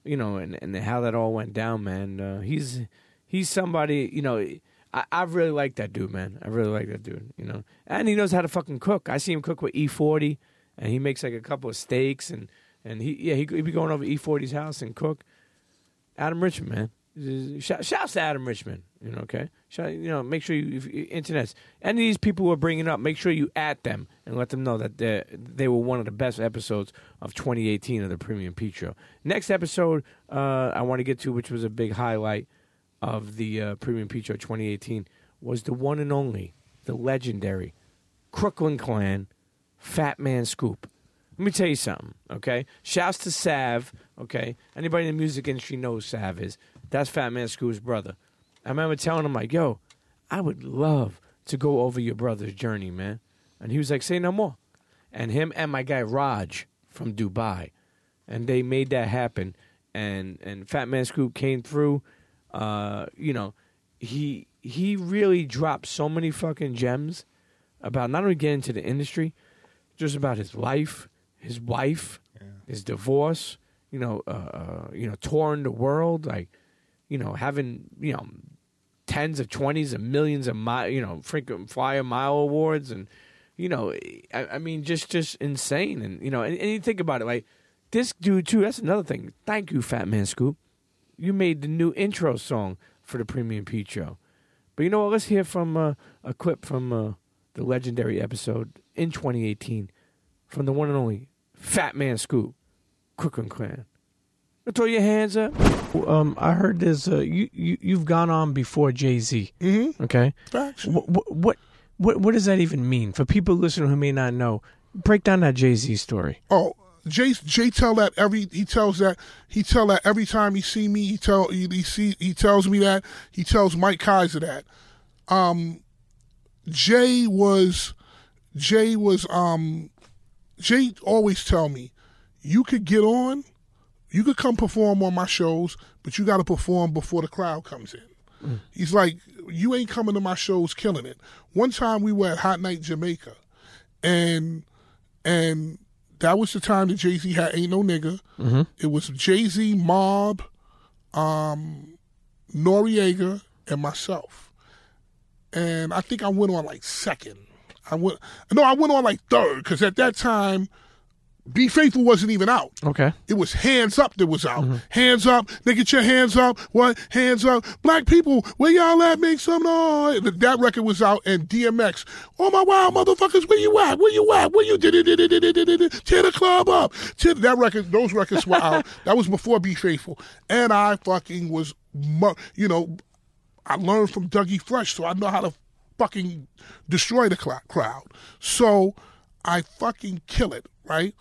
Speaker 1: you know, and, and how that all went down, man. Uh, he's he's somebody. You know, I, I really like that dude, man. I really like that dude. You know, and he knows how to fucking cook. I see him cook with E40, and he makes like a couple of steaks, and and he yeah, he would be going over E40's house and cook. Adam Richman, man. Shout, shouts to Adam Richman. You know, okay. Shout, you know, make sure you, if, internets. Any of these people who are bringing up, make sure you at them and let them know that they they were one of the best episodes of 2018 of the Premium Pete Show. Next episode, uh, I want to get to, which was a big highlight of the uh, Premium Pete Show 2018, was the one and only, the legendary Crooklyn Clan Fat Man Scoop. Let me tell you something, okay? Shouts to Sav, okay? Anybody in the music industry knows Sav is. That's Fat Man Scoop's brother. I remember telling him, like, yo, I would love to go over your brother's journey, man. And he was like, say no more. And him and my guy Raj from Dubai. And they made that happen. And and Fat Man Scoop came through. Uh, you know, he he really dropped so many fucking gems about not only getting into the industry, just about his life, his wife, his divorce. You know, uh, uh, you know, touring the world, like, you know, having you know, tens of twenties and millions of mile, you know, freaking flyer mile awards, and you know, I, I mean, just just insane, and you know, and, and you think about it, like this dude too. That's another thing. Thank you, Fat Man Scoop. You made the new intro song for the Premium Pete Show. But you know what? Let's hear from uh, a clip from uh, the legendary episode in 2018 from the one and only Fat Man Scoop, Crooklyn Clan. Throw your hands up. Um, I heard there's uh, you you you've gone on before Jay Z.
Speaker 2: Mm-hmm.
Speaker 1: Okay.
Speaker 2: Facts.
Speaker 1: What, what what what does that even mean for people listening who may not know? Break down that Jay Z story.
Speaker 2: Oh, Jay Jay tell that every he tells that he tell that every time he see me he tell he, he see he tells me that he tells Mike Kyser that. Um, Jay was Jay was um Jay always tell me you could get on, you could come perform on my shows, but you got to perform before the crowd comes in. He's like, you ain't coming to my shows killing it. One time we were at Hot Night Jamaica, and and that was the time that Jay Z had Ain't No Nigga. It was Jay Z, Mob, um, Noriega, and myself. And I think I went on like second. I went. No, I went on like third because at that time, Be Faithful wasn't even out.
Speaker 1: Okay.
Speaker 2: It was Hands Up that was out. Mm-hmm. Hands up, they get your hands up. What? Hands up. Black people, where y'all at? Make some noise. That record was out, and DMX. Oh my wow, motherfuckers, where you at? Where you at? Where you did it? Tear the club up. Tear- That record, those records were out. [LAUGHS] That was before Be Faithful, and I fucking was, you know, I learned from Dougie Fresh, so I know how to fucking destroy the crowd. So I fucking kill it, right?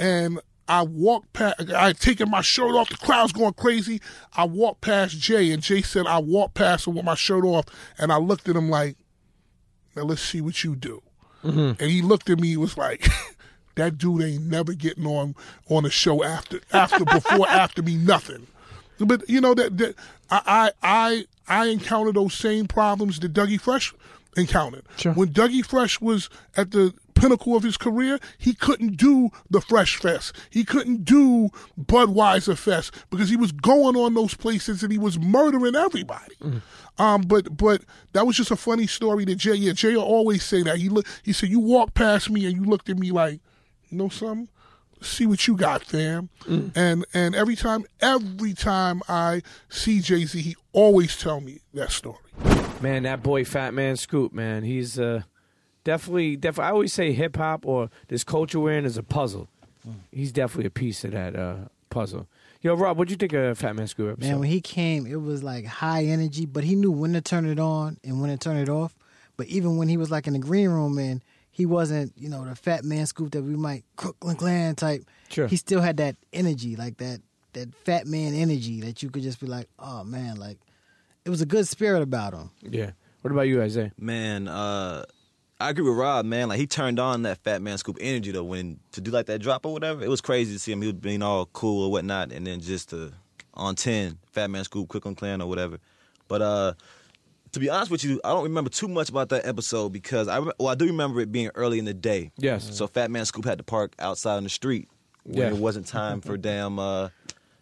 Speaker 2: And I walk past, I had taken my shirt off, the crowd's going crazy. I walked past Jay, and Jay said, I walked past him with my shirt off, and I looked at him like, now let's see what you do. Mm-hmm. And he looked at me, he was like, [LAUGHS] that dude ain't never getting on on a show after, after, before, [LAUGHS] after me, nothing. But you know that, that I, I I I encountered those same problems that Dougie Fresh encountered.
Speaker 1: Sure.
Speaker 2: When Dougie Fresh was at the pinnacle of his career, he couldn't do the Fresh Fest. He couldn't do Budweiser Fest because he was going on those places and he was murdering everybody. Um, but but that was just a funny story that Jay. Yeah, Jay always say that. He look. He said you walked past me and you looked at me like, you know something see what you got, fam. And and every time, every time I see Jay Z, he always tell me that story.
Speaker 1: Man, that boy Fat Man Scoop, man, he's uh, definitely, definitely. I always say hip hop or this culture we're in is a puzzle. He's definitely a piece of that uh, puzzle. Yo, Rob, what'd you think of Fat Man Scoop episode?
Speaker 5: Man, when he came, it was like high energy, but he knew when to turn it on and when to turn it off. But even when he was like in the green room and he wasn't, you know, the fat man scoop that we might Crooklyn Clan type.
Speaker 1: Sure.
Speaker 5: He still had that energy, like that that fat man energy that you could just be like, oh man, like it was a good spirit about him.
Speaker 1: yeah. What about you, Isaiah?
Speaker 6: Man, uh, I agree with Rob, man. Like he turned on that Fat Man Scoop energy though when to do like that drop or whatever. It was crazy to see him. He was being all cool or whatnot, and then just to on ten Fat Man Scoop, Crooklyn Clan or whatever. But uh, to be honest with you, I don't remember too much about that episode because I well I do remember it being early in the day.
Speaker 1: Yes.
Speaker 6: So Fat Man Scoop had to park outside on the street when
Speaker 1: Yeah.
Speaker 6: it wasn't time for [LAUGHS] damn. Uh,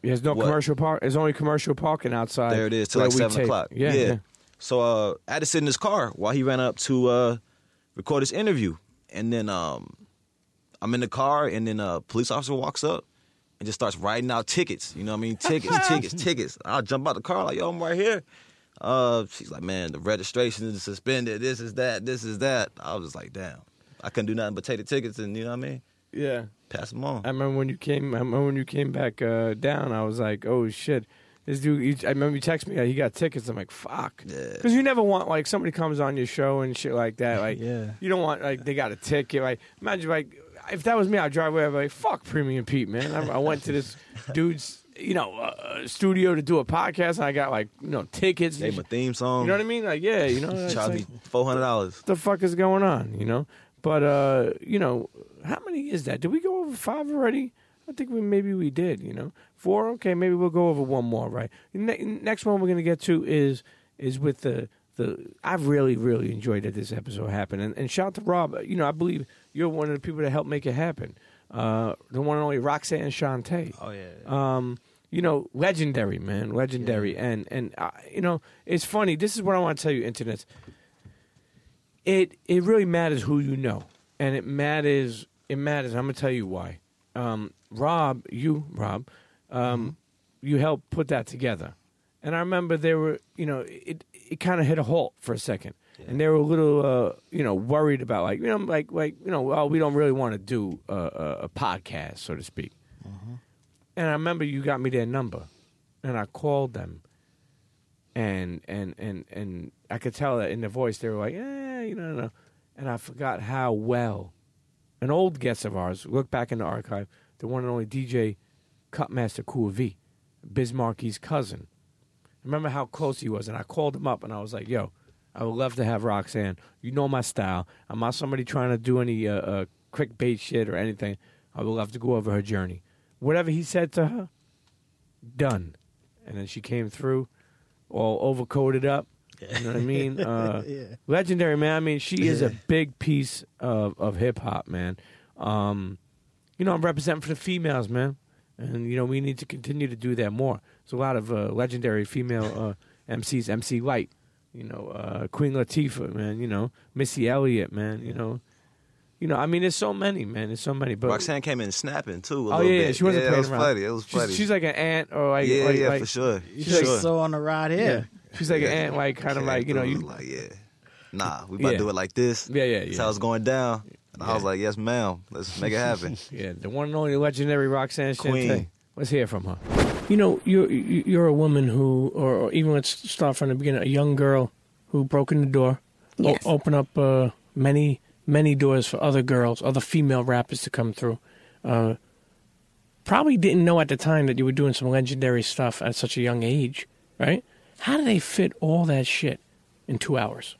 Speaker 1: There's no
Speaker 6: What?
Speaker 1: commercial park. There's only commercial parking outside.
Speaker 6: There it is till like seven
Speaker 1: tape.
Speaker 6: o'clock.
Speaker 1: Yeah, yeah.
Speaker 6: So uh, I had to sit in his car while he ran up to uh, record this interview, and then um, I'm in the car, and then a police officer walks up and just starts writing out tickets. You know what I mean? [LAUGHS] Tickets, tickets, tickets. I'll jump out the car like, yo, I'm right here. Uh, she's like, man, the registration is suspended. This is that. This is that. I was just like, damn. I couldn't do nothing but take the tickets and you know what I mean?
Speaker 1: Yeah.
Speaker 6: Pass them on.
Speaker 1: I remember when you came. I remember when you came back uh, down. I was like, "Oh shit!" This dude. He, I remember you text me. He got tickets. I'm like, "Fuck,"
Speaker 6: Yeah.
Speaker 1: because you never want like somebody comes on your show and shit like that. Like,
Speaker 5: Yeah.
Speaker 1: you don't want like they got a ticket. Like, imagine like if that was me, I'd drive away. I'd be like, "Fuck Premium Pete, man." I, I went to this [LAUGHS] dude's you know uh, studio to do a podcast, and I got like you know tickets. and
Speaker 6: Gave him a
Speaker 1: shit.
Speaker 6: theme song.
Speaker 1: You know what I mean? Like, yeah, you know. it's
Speaker 6: Charged
Speaker 1: like-
Speaker 6: me four hundred dollars.
Speaker 1: the fuck is going on, you know? But uh, you know, how many is that? Did we go over five already? I think we maybe we did, you know. Four, okay, maybe we'll go over one more, right? Ne- next one we're gonna get to is is with the the I've really, really enjoyed that this episode happened. And, and shout out to Rob. You know, I believe you're one of the people that helped make it happen. Uh, the one and only Roxanne Shante
Speaker 6: Oh yeah.
Speaker 1: um, you know, legendary man, legendary, and and uh, you know, it's funny. This is what I want to tell you, internet. It it really matters who you know, and it matters. It matters. I'm gonna tell you why. Um, Rob, you Rob, um, you helped put that together, and I remember they were, you know, it it kind of hit a halt for a second. And they were a little, uh, you know, worried about like, you know, like, like, you know, well, we don't really want to do a, a, a podcast, so to speak. And I remember you got me their number, and I called them, and and and and I could tell that in their voice they were like, eh, you know, no. And I forgot how well an old guest of ours. Look back in the archive, the one and only DJ Cutmaster Cool V, Biz Markie's cousin. Remember how close he was, and I called him up, and I was like, "Yo, I would love to have Roxanne. You know my style. I'm not somebody trying to do any uh, uh, quick bait shit or anything. I would love to go over her journey. Whatever he said to her, done. And then she came through, all overcoated up. You know what I mean? [LAUGHS] Uh,
Speaker 5: Yeah.
Speaker 1: Legendary man. I mean, she is a big piece of of hip hop, man. Um, you know, I'm representing for the females, man, and you know we need to continue to do that more. There's a lot of uh, legendary female uh, MCs, MC Lyte, you know, uh, Queen Latifah, man, you know, Missy Elliott, man, you know, You know, I mean, there's so many, man. There's so many. But
Speaker 6: Roxanne came in snapping too. A
Speaker 1: oh
Speaker 6: little
Speaker 1: yeah, yeah,
Speaker 6: bit.
Speaker 1: she wasn't
Speaker 6: yeah,
Speaker 1: playing
Speaker 6: it was
Speaker 1: around.
Speaker 6: funny. It was funny.
Speaker 1: She's, like an aunt, or like
Speaker 6: yeah,
Speaker 1: like,
Speaker 6: yeah,
Speaker 1: like-
Speaker 6: for sure.
Speaker 1: She's
Speaker 6: for
Speaker 1: like
Speaker 6: sure.
Speaker 5: So on the ride
Speaker 1: Yeah,
Speaker 5: here.
Speaker 1: she's like an aunt, like kind of like you know you.
Speaker 6: like, yeah, nah, we about
Speaker 1: Yeah.
Speaker 6: to do it like this.
Speaker 1: Yeah, yeah,
Speaker 6: That's
Speaker 1: yeah.
Speaker 6: how it's going down. And I was like, yes, ma'am. Let's make it happen. [LAUGHS]
Speaker 1: Yeah, the one and only legendary Roxanne
Speaker 6: Queen.
Speaker 1: Shante. Let's hear from her.
Speaker 8: You know, you're you're a woman who, or, or even let's start from the beginning, a young girl who broke in the door, o-
Speaker 11: Yes.
Speaker 8: open up uh, many many doors for other girls, other female rappers to come through. Uh, probably didn't know at the time that you were doing some legendary stuff at such a young age, right? How do they fit all that shit in two hours?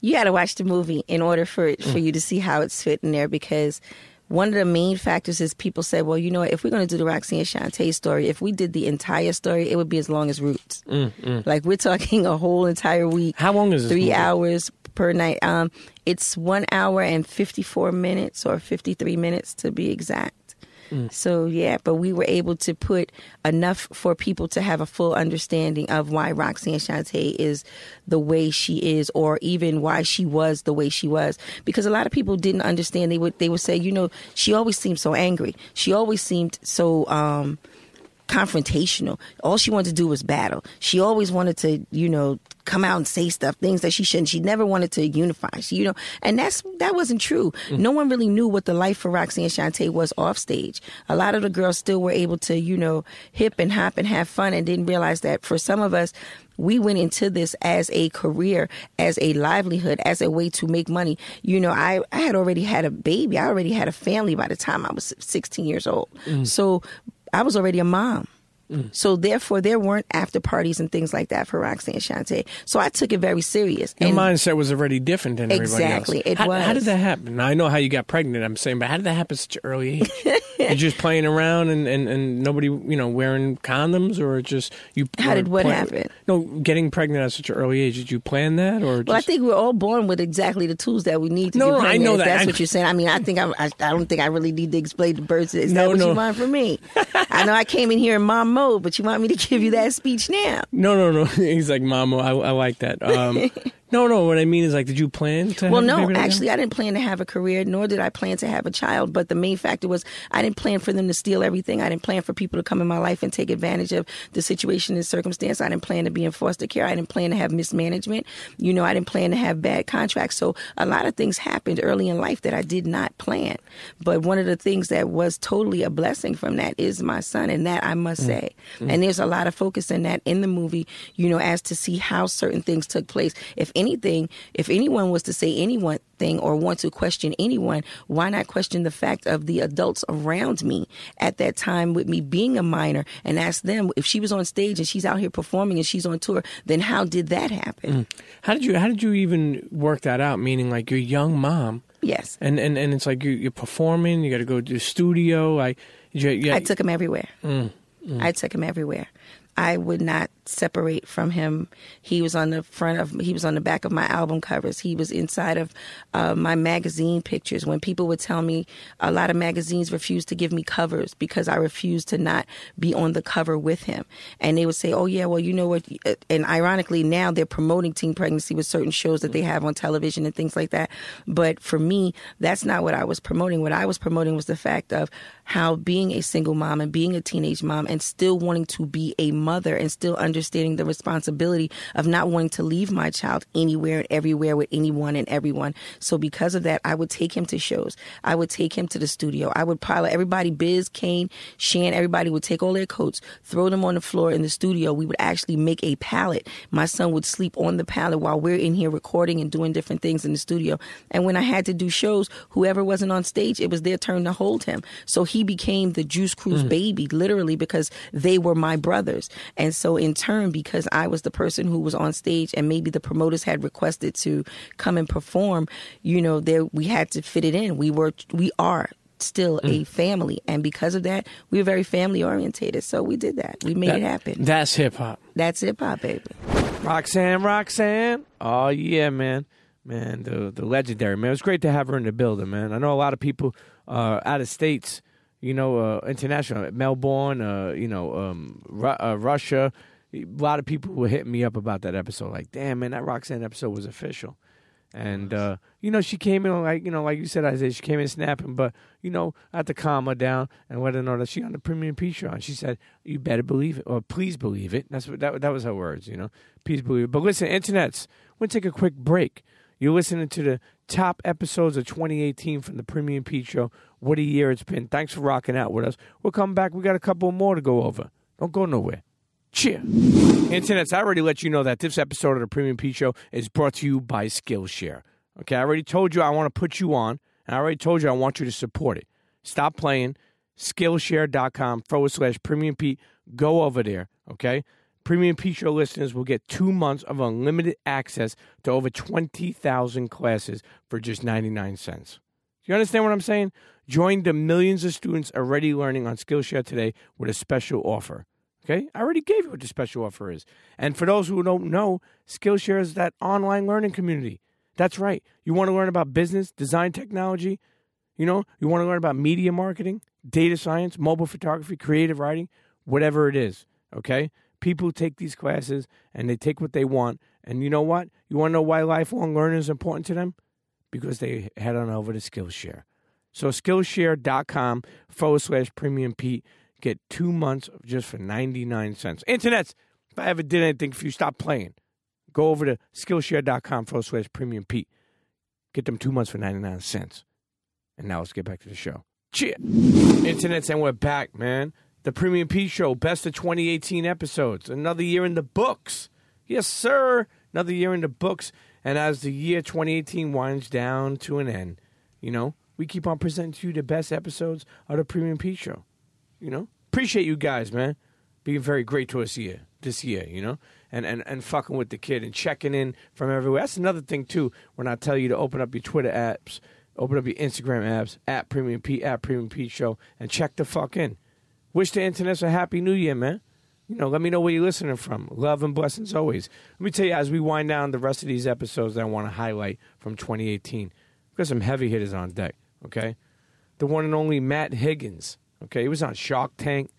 Speaker 11: You got to watch the movie in order for
Speaker 8: Mm.
Speaker 11: for you to see how it's fit in there because one of the main factors is people say, well, you know what, if we're going to do the Roxanne Shante story, if we did the entire story, it would be as long as Roots. Like we're talking a whole entire week.
Speaker 8: Mm, How long is this
Speaker 11: Three
Speaker 8: movie?
Speaker 11: hours per night. Um, it's one hour and 54 minutes or 53 minutes to be exact.
Speaker 8: Mm.
Speaker 11: So yeah, but we were able to put enough for people to have a full understanding of why Roxanne Shante is the way she is, or even why she was the way she was. Because a lot of people didn't understand. They would they would say, you know, she always seemed so angry. She always seemed so. um confrontational. All she wanted to do was battle. She always wanted to, you know, come out and say stuff, things that she shouldn't. She never wanted to unify. She, you know, and that's that wasn't true. Mm. No one really knew what the life for Roxanne Shante was off stage. A lot of the girls still were able to, you know, hip and hop and have fun and didn't realize that for some of us we went into this as a career, as a livelihood, as a way to make money. You know, I, I had already had a baby. I already had a family by the time I was 16 years old. Mm. So I was already a mom. Mm. So therefore, there weren't after parties and things like that for Roxanne and Shante. So I took it very serious.
Speaker 8: Your
Speaker 11: And
Speaker 8: mindset was already different than everybody
Speaker 11: Exactly,
Speaker 8: else.
Speaker 11: it
Speaker 8: how, How did that happen? Now, I know how you got pregnant. I'm saying, but how did that happen at such an early age? [LAUGHS] you just playing around and, and, and nobody, you know, wearing condoms, or just you?
Speaker 11: How did what happen?
Speaker 8: No, getting pregnant at such an early age. Did you plan that, or
Speaker 11: well, I think we're all born with exactly the tools that we need to
Speaker 8: No, I know that.
Speaker 11: That's
Speaker 8: I-
Speaker 11: what you're saying. I mean, I think I'm, I, I don't think I really need to explain the birds. Is
Speaker 8: No,
Speaker 11: that what
Speaker 8: no.
Speaker 11: you want from me? [LAUGHS] I know I came in here in mom mode, but you want me to give you that [LAUGHS] speech now?
Speaker 8: no, no, no? [LAUGHS] He's like, Mama, I, I like that. Um, [LAUGHS] no, no. What I mean is, like, did you plan to?
Speaker 11: Well,
Speaker 8: have a
Speaker 11: no,
Speaker 8: baby that young?
Speaker 11: actually, I didn't plan to have a career, nor did I plan to have a child. But the main factor was I didn't plan for them to steal everything. I didn't plan for people to come in my life and take advantage of the situation and circumstance. I didn't plan to be in foster care. I didn't plan to have mismanagement. You know, I didn't plan to have bad contracts. So a lot of things happened early in life that I did not plan. But one of the things that was totally a blessing from that is my son, and that I must mm. say. Mm. And there's a lot of focus in that in the movie, you know, as to see how certain things took place. If anything, if anyone was to say anyone thing or want to question anyone, why not question the fact of the adults around me at that time with me being a minor and ask them if she was on stage and she's out here performing and she's on tour, then how did that happen?
Speaker 8: How did you? How did you even work that out? Meaning, like, your young mom.
Speaker 11: Yes.
Speaker 8: And and, and it's like you, you're performing. You got to go to the studio. Like, you, you,
Speaker 11: I took him everywhere.
Speaker 8: Mm,
Speaker 11: I took him everywhere. I would not separate from him. He was on the front of, he was on the back of my album covers. He was inside of uh, my magazine pictures. When people would tell me, a lot of magazines refused to give me covers because I refused to not be on the cover with him. And they would say, oh, yeah, well, you know what? And ironically, now they're promoting teen pregnancy with certain shows that they have on television and things like that. But for me, that's not what I was promoting. What I was promoting was the fact of how being a single mom and being a teenage mom and still wanting to be a mother and still understanding the responsibility of not wanting to leave my child anywhere and everywhere with anyone and everyone. So because of that, I would take him to shows. I would take him to the studio. I would pilot everybody, Biz, Kane, Shan, everybody would take all their coats, throw them on the floor in the studio. We would actually make a pallet. My son would sleep on the pallet while we're in here recording and doing different things in the studio. And when I had to do shows, whoever wasn't on stage, it was their turn to hold him. So he became the Juice Crew mm. baby, literally, because they were my brothers. And so, in turn, because I was the person who was on stage and maybe the promoters had requested to come and perform, you know, there we had to fit it in. We were, we are still a family. And because of that, we were very family orientated. So we did that. We made
Speaker 8: That-
Speaker 11: it happen.
Speaker 8: That's hip hop.
Speaker 11: That's hip hop, baby.
Speaker 1: Roxanne, Roxanne. Oh yeah, man, man, the the legendary man. It was great to have her in the building, man. I know a lot of people uh, out of states, you know, uh, international, Melbourne, uh, you know, um, Ru- uh, Russia. A lot of people were hitting me up about that episode. Like, damn, man, that Roxanne episode was official. And uh, you know, she came in like you know, like you said, Isaiah. She came in snapping, but you know, I had to calm her down and let her know that she on the Premium P show. And she said, "You better believe it, or please believe it." That's what that, that was her words. You know, please believe it. But listen, internets. We're gonna take a quick break. You're listening to the top episodes of 2018 from the Premium Pete Show. What a year it's been. Thanks for rocking out with us. We'll come back. We got a couple more to go over. Don't go nowhere. Cheer. Internets, I already let you know that this episode of the Premium Pete Show is brought to you by Skillshare. Okay, I already told you I want to put you on, and I already told you I want you to support it. Stop playing. Skillshare.com forward slash Premium Pete. Go over there, okay? Premium Pete Show listeners will get two months of unlimited access to over 20,000 classes for just 99 cents. Do you understand what I'm saying? Join the millions of students already learning on Skillshare today with a special offer. Okay? I already gave you what the special offer is. And for those who don't know, Skillshare is that online learning community. That's right. You want to learn about business, design technology, you know, you want to learn about media marketing, data science, mobile photography, creative writing, whatever it is. Okay? People take these classes and they take what they want. And you know what? You want to know why lifelong learning is important to them? Because they head on over to Skillshare. So Skillshare.com forward slash premium Pete. Get two months just for 99 cents. Internets, if I ever did anything for you, stop playing. Go over to Skillshare.com forward slash premium Pete. Get them two months for 99 cents. And now let's get back to the show. Cheer. Internets, and we're back, man. The Premium Pete Show, best of 2018 episodes. Another year in the books. Yes, sir. Another year in the books. And as the year 2018 winds down to an end, you know, we keep on presenting to you the best episodes of the Premium Pete Show. You know, appreciate you guys, man, being very great to us here this year. You know, and and and fucking with the kid and checking in from everywhere. That's another thing too. When I tell you to open up your Twitter apps, open up your Instagram apps at Premium Pete at Premium Pete Show, and check the fuck in. Wish the internet's a happy new year, man. You know, let me know where you're listening from. Love and blessings always. Let me tell you, as we wind down the rest of these episodes that I want to highlight from 2018, we've got some heavy hitters on deck, okay? The one and only Matt Higgins, okay? He was on Shark Tank,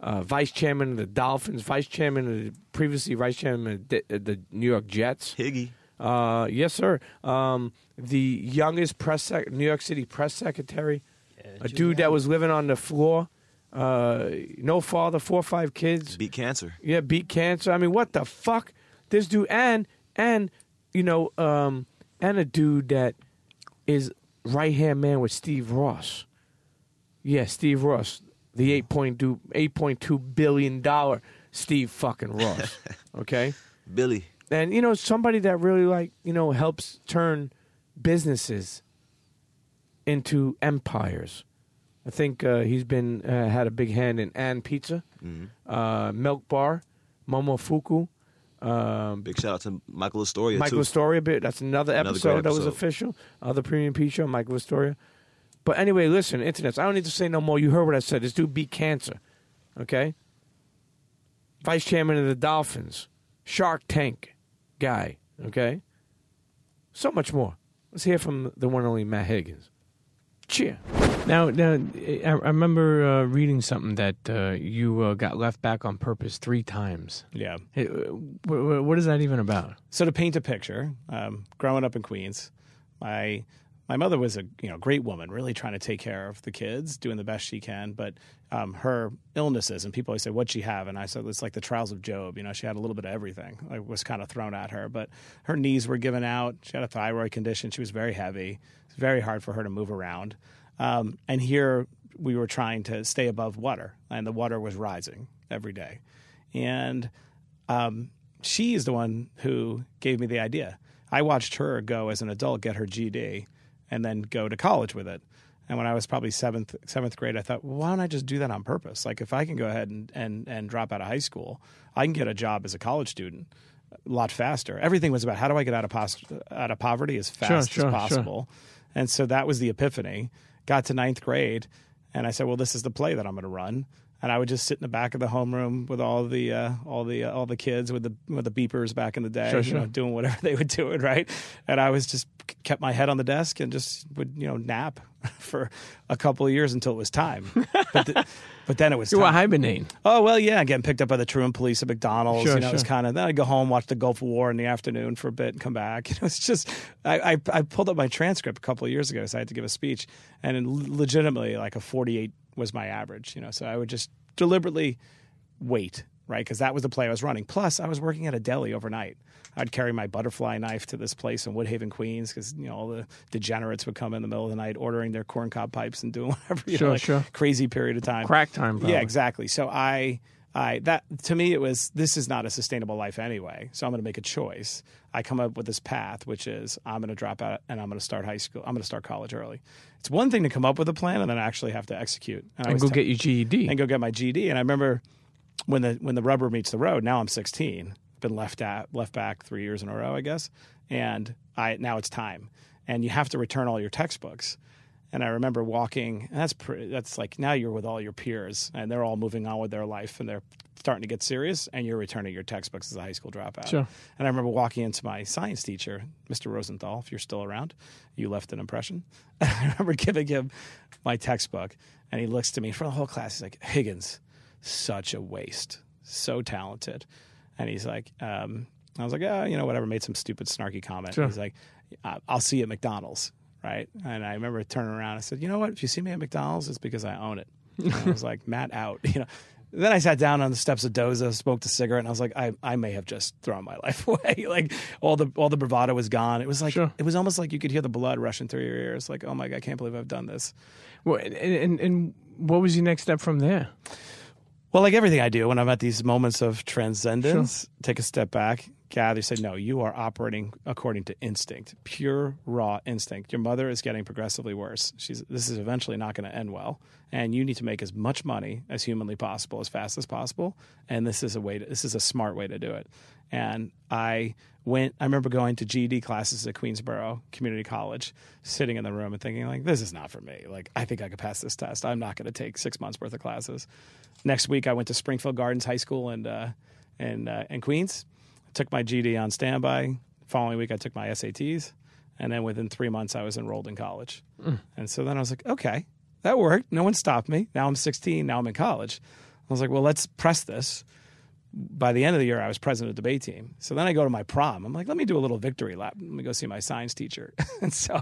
Speaker 1: uh, vice chairman of the Dolphins, vice chairman of the, previously vice chairman of the, the New York Jets.
Speaker 6: Higgy.
Speaker 1: Uh, yes, sir. Um, the youngest press sec- New York City press secretary, a dude that was living on the floor, uh, no father, four or five kids.
Speaker 6: Beat cancer.
Speaker 1: Yeah, beat cancer. I mean, what the fuck? This dude and and you know, um, and a dude that is right hand man with Steve Ross. Yeah, Steve Ross, the eight point two eight point two billion dollar Steve fucking Ross. [LAUGHS] okay,
Speaker 6: Billy.
Speaker 1: and you know somebody that really like you know helps turn businesses into empires. I think uh, he's been uh, had a big hand in &pizza, uh, Milk Bar, Momofuku. Um,
Speaker 6: Big shout out to Michael Astoria
Speaker 1: Michael
Speaker 6: too.
Speaker 1: Astoria bit. That's another
Speaker 6: Another
Speaker 1: episode, that was
Speaker 6: episode.
Speaker 1: official. Other Premium P show, Michael Astoria. But anyway, listen, internets. I don't need to say no more. You heard what I said. This dude beat cancer. Okay. Vice chairman of the Dolphins, Shark Tank guy. Okay. So much more. Let's hear from the one and only Matt Higgins. Cheer. Now, now I, I remember uh, reading something that uh, you uh, got left back on purpose three times.
Speaker 12: Yeah.
Speaker 1: Hey, uh, wh- what is that even about?
Speaker 12: So to paint a picture, um, growing up in Queens, my my mother was a you know great woman, really trying to take care of the kids, doing the best she can. But um, her illnesses and people always say, "What'd she have?" And I said, "It's like the trials of Job." You know, she had a little bit of everything. Like was kind of thrown at her, but her knees were given out. She had a thyroid condition. She was very heavy. It's very hard for her to move around. Um, and here we were trying to stay above water, and the water was rising every day. And um, she is the one who gave me the idea. I watched her go as an adult get her GED and then go to college with it. And when I was probably seventh seventh grade, I thought, well, why don't I just do that on purpose? Like if I can go ahead and, and, and drop out of high school, I can get a job as a college student a lot faster. Everything was about how do I get out of pos- out of poverty as fast
Speaker 1: sure,
Speaker 12: as
Speaker 1: sure.
Speaker 12: possible. And so that was the epiphany. Got to ninth grade, and I said, well, this is the play that I'm going to run. And I would just sit in the back of the homeroom with all the uh, all the uh, all the kids with the with the beepers back in the day,
Speaker 1: Sure,
Speaker 12: you know, doing whatever [LAUGHS] they would do it right. And I was just kept my head on the desk and just would you know nap [LAUGHS] for a couple of years until it was time. But, th- [LAUGHS] but then it was
Speaker 1: You were hibernating.
Speaker 12: Oh well, yeah, getting picked up by the Truman police at McDonald's.
Speaker 1: Sure,
Speaker 12: you know,
Speaker 1: sure.
Speaker 12: kind of then I'd go home, watch the Gulf War in the afternoon for a bit, and come back. You know, it's just I, I I pulled up my transcript a couple of years ago, so I had to give a speech, and legitimately like a forty-eight was my average. You know, so I would just deliberately wait, right? Because that was the play I was running. Plus, I was working at a deli overnight. I'd carry my butterfly knife to this place in Woodhaven, Queens, because you know all the degenerates would come in the middle of the night ordering their corncob pipes and doing [LAUGHS] whatever. You
Speaker 1: Sure,
Speaker 12: know, like
Speaker 1: sure.
Speaker 12: Crazy period of time.
Speaker 1: Crack time, probably.
Speaker 12: Yeah, exactly. So I, I that to me it was this is not a sustainable life anyway. So I'm going to make a choice. I come up with this path, which is I'm going to drop out and I'm going to start high school. I'm going to start college early. It's one thing to come up with a plan and then actually have to execute I
Speaker 1: And go get your GED.
Speaker 12: and go get my GED. And I remember when the when the rubber meets the road. Now I'm 16, been left at left back three years in a row, I guess. And I now it's time, and you have to return all your textbooks. And I remember walking. And that's pre- that's like now you're with all your peers, and they're all moving on with their life, and they're starting to get serious, and you're returning your textbooks as a high school dropout.
Speaker 1: Sure.
Speaker 12: And I remember walking into my science teacher, Mr. Rosenthal. If you're still around, you left an impression. [LAUGHS] I remember giving him my textbook, and he looks to me for the whole class. He's like, Higgins, such a waste, so talented. And he's like, um, I was like, oh, you know, whatever. Made some stupid, snarky comment.
Speaker 1: Sure.
Speaker 12: He's like, I'll see you at McDonald's, right? And I remember turning around. I said, you know what? If you see me at McDonald's, it's because I own it. And I was like, Matt out, [LAUGHS] you know. Then I sat down on the steps of Doza, smoked a cigarette, and I was like, I, I may have just thrown my [LAUGHS] life away. [LAUGHS] like all the all the bravado was gone. It was like
Speaker 1: Sure.
Speaker 12: it was almost like you could hear the blood rushing through your ears. Like, oh my god, I can't believe I've done this.
Speaker 1: Well, and, and and what was your next step from there?
Speaker 12: Well, like everything I do when I'm at these moments of transcendence, take a step back, gather, said, no, you are operating according to instinct, pure, raw instinct. Your mother is getting progressively worse. She's, this is eventually not going to end well. And you need to make as much money as humanly possible, as fast as possible. And this is a way to, this is a smart way to do it. And I went, I remember going to GED classes at Queensborough Community College, sitting in the room and thinking, like, this is not for me. Like, I think I could pass this test. I'm not going to take six months worth of classes. Next week, I went to Springfield Gardens High School and uh, in, uh, in Queens. Took my GED on standby. Following week, I took my SATs, and then within three months, I was enrolled in college. Hmm. And so then I was like, okay, that worked. No one stopped me. Now I'm 16. Now I'm in college. I was like, well, let's press this. By the end of the year, I was president of the debate team. So then I go to my prom. I'm like, let me do a little victory lap. Let me go see my science teacher. [LAUGHS] and so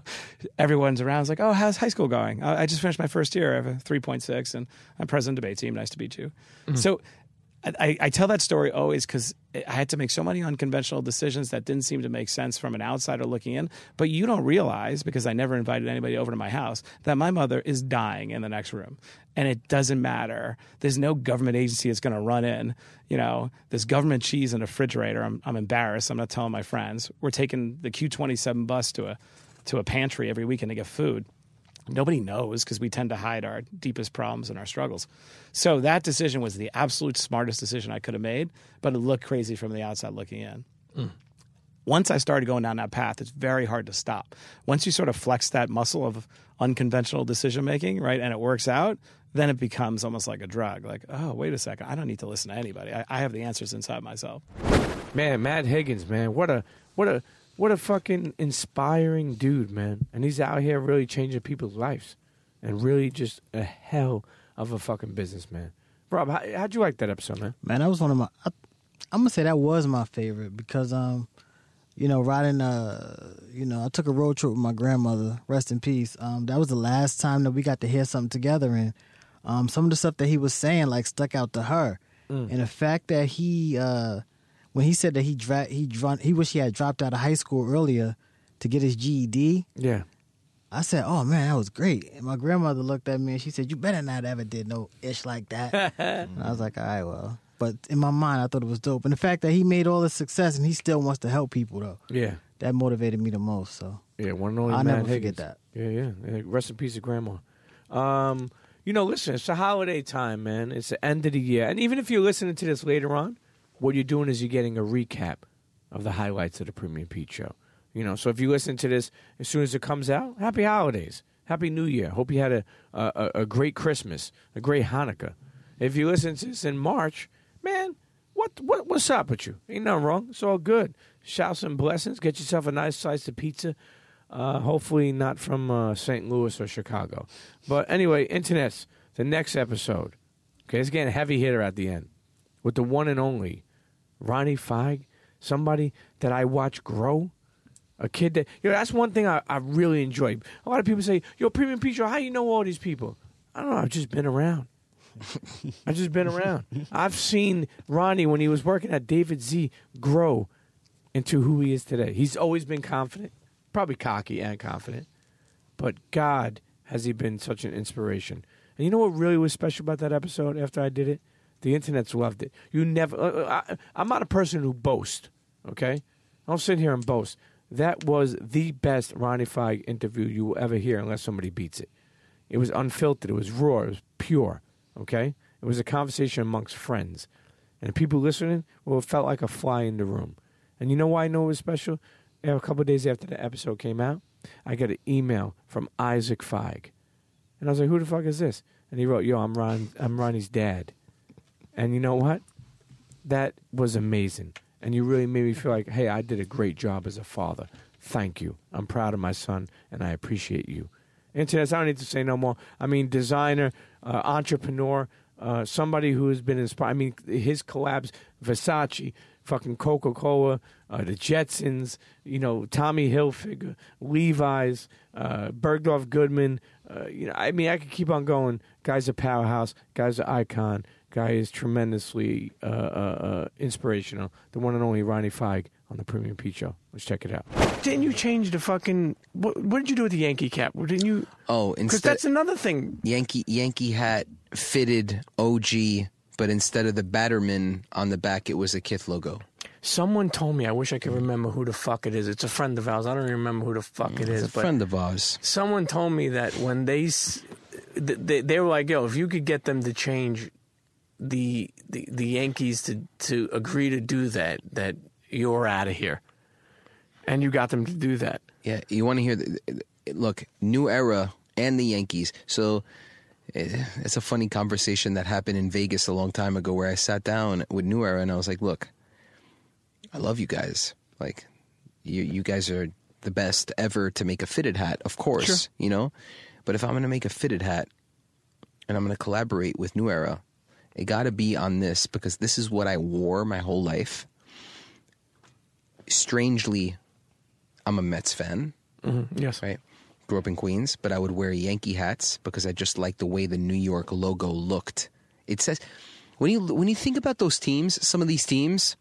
Speaker 12: everyone's around. It's like, oh, how's high school going? I I just finished my first year. I have a 3.6, and I'm president of the debate team. Nice to meet you. Hmm. So I, I- tell that story always because I had to make so many unconventional decisions that didn't seem to make sense from an outsider looking in. But you don't realize, because I never invited anybody over to my house, that my mother is dying in the next room. And it doesn't matter. There's no government agency that's going to run in. You know, there's government cheese in the refrigerator. I'm, I'm embarrassed. I'm not telling my friends. We're taking the Q27 bus to a, to a pantry every weekend to get food nobody knows because we tend to hide our deepest problems and our struggles. So that decision was the absolute smartest decision I could have made, but it looked crazy from the outside looking in. Hmm. Once I started going down that path, it's very hard to stop. Once you sort of flex that muscle of unconventional decision making, right, and it works out, then it becomes almost like a drug. Like, oh, wait a second, I don't need to listen to anybody. I, I have the answers inside myself.
Speaker 1: Man, Matt Higgins, man, what a what a what a fucking inspiring dude, man. And he's out here really changing people's lives, and really just a hell of a fucking businessman. Rob, how, how'd you like that episode, man?
Speaker 5: Man, that was one of my. I, I'm gonna say that was my favorite because, um, you know, riding. Uh, you know, I took a road trip with my grandmother. Rest in peace. Um, that was the last time that we got to hear something together, and um, some of the stuff that he was saying like stuck out to her, and the fact that he, uh, when he said that he dra- he dro- he wish he had dropped out of high school earlier to get his GED.
Speaker 1: Yeah.
Speaker 5: I said, "Oh man, that was great." And my grandmother looked at me and she said, "You better not ever did no ish like that." [LAUGHS] and I was like, "All right, well." But in my mind, I thought it was dope, and the fact that he made all this success and he still wants to help people though,
Speaker 1: Yeah.
Speaker 5: that motivated me the most. So
Speaker 1: Yeah, one and only
Speaker 5: I'll
Speaker 1: Matt
Speaker 5: never forget that.
Speaker 1: Yeah, yeah, yeah. Rest in peace, of grandma. Um, you know, listen, it's a holiday time, man. It's the end of the year, and even if you're listening to this later on, what you're doing is you're getting a recap of the highlights of the Premium Pete Show. You know, so if you listen to this as soon as it comes out, happy holidays, happy New Year. Hope you had a a, a- great Christmas, a great Hanukkah. If you listen to this in March, man, what what what's up with you? Ain't nothing wrong. It's all good. Shouts and blessings. Get yourself a nice slice of pizza. Uh, hopefully not from uh, St. Louis or Chicago. But anyway, internets. The next episode. Okay, it's getting a heavy hitter at the end with the one and only Ronnie Fieg, somebody that I watch grow. A kid that you know that's one thing I, I really enjoy. A lot of people say, "Yo, Premium Pete how you know all these people?" I don't know. I've just been around. [LAUGHS] I've just been around. I've seen Ronnie when he was working at David Z grow into who he is today. He's always been confident, probably cocky and confident, but God has he been such an inspiration. And you know what really was special about that episode after I did it? The internet's loved it. You never. Uh, I, I'm not a person who boasts. Okay, I don't sit here and boast. That was the best Ronnie Fieg interview you will ever hear, unless somebody beats it. It was unfiltered. It was raw. It was pure. Okay, it was a conversation amongst friends, and the people listening, well, it felt like a fly in the room. And you know why I know it was special? A couple days after the episode came out, I got an email from Isaac Fieg, and I was like, "Who the fuck is this?" And he wrote, "Yo, I'm Ron. I'm Ronnie's dad." And you know what? That was amazing. And you really made me feel like, hey, I did a great job as a father. Thank you. I'm proud of my son, and I appreciate you. Internet, I don't need to say no more. I mean, designer, uh, entrepreneur, uh, somebody who has been inspired. I mean, his collabs, Versace, fucking Coca Cola, uh, the Jetsons, you know, Tommy Hilfiger, Levi's, uh, Bergdorf Goodman. Uh, you know, I mean, I could keep on going. Guy's a powerhouse. Guy's an icon. Guy is tremendously uh, uh, uh, inspirational. The one and only Ronnie Fieg on the Premium Pete Show. Let's check it out. Didn't you change the fucking? What, what did you do with the Yankee cap? Didn't you?
Speaker 13: Oh,
Speaker 1: Because that's another thing.
Speaker 13: Yankee Yankee hat fitted OG, but instead of the Batterman on the back, it was a Kith logo.
Speaker 1: Someone told me. I wish I could remember who the fuck it is. It's a friend of ours. I don't even remember who the fuck it is.
Speaker 13: It's a
Speaker 1: but
Speaker 13: friend of ours.
Speaker 1: someone told me that when they, they they were like, "Yo, if you could get them to change the the, the Yankees to to agree to do that, that you're out of here," and you got them to do that.
Speaker 13: Yeah, you want to hear? The, look, new era and the Yankees. So eh, it's a funny conversation that happened in Vegas a long time ago, where I sat down with New Era and I was like, "Look, I love you guys. Like, you you guys are the best ever to make a fitted hat, of course.
Speaker 1: Sure.
Speaker 13: You know, but if I'm going to make a fitted hat and I'm going to collaborate with New Era, it got to be on this because this is what I wore my whole life. Strangely, I'm a Mets fan.
Speaker 1: Yes.
Speaker 13: Right. Grew up in Queens, but I would wear Yankee hats because I just liked the way the New York logo looked. It says when you when you think about those teams, some of these teams,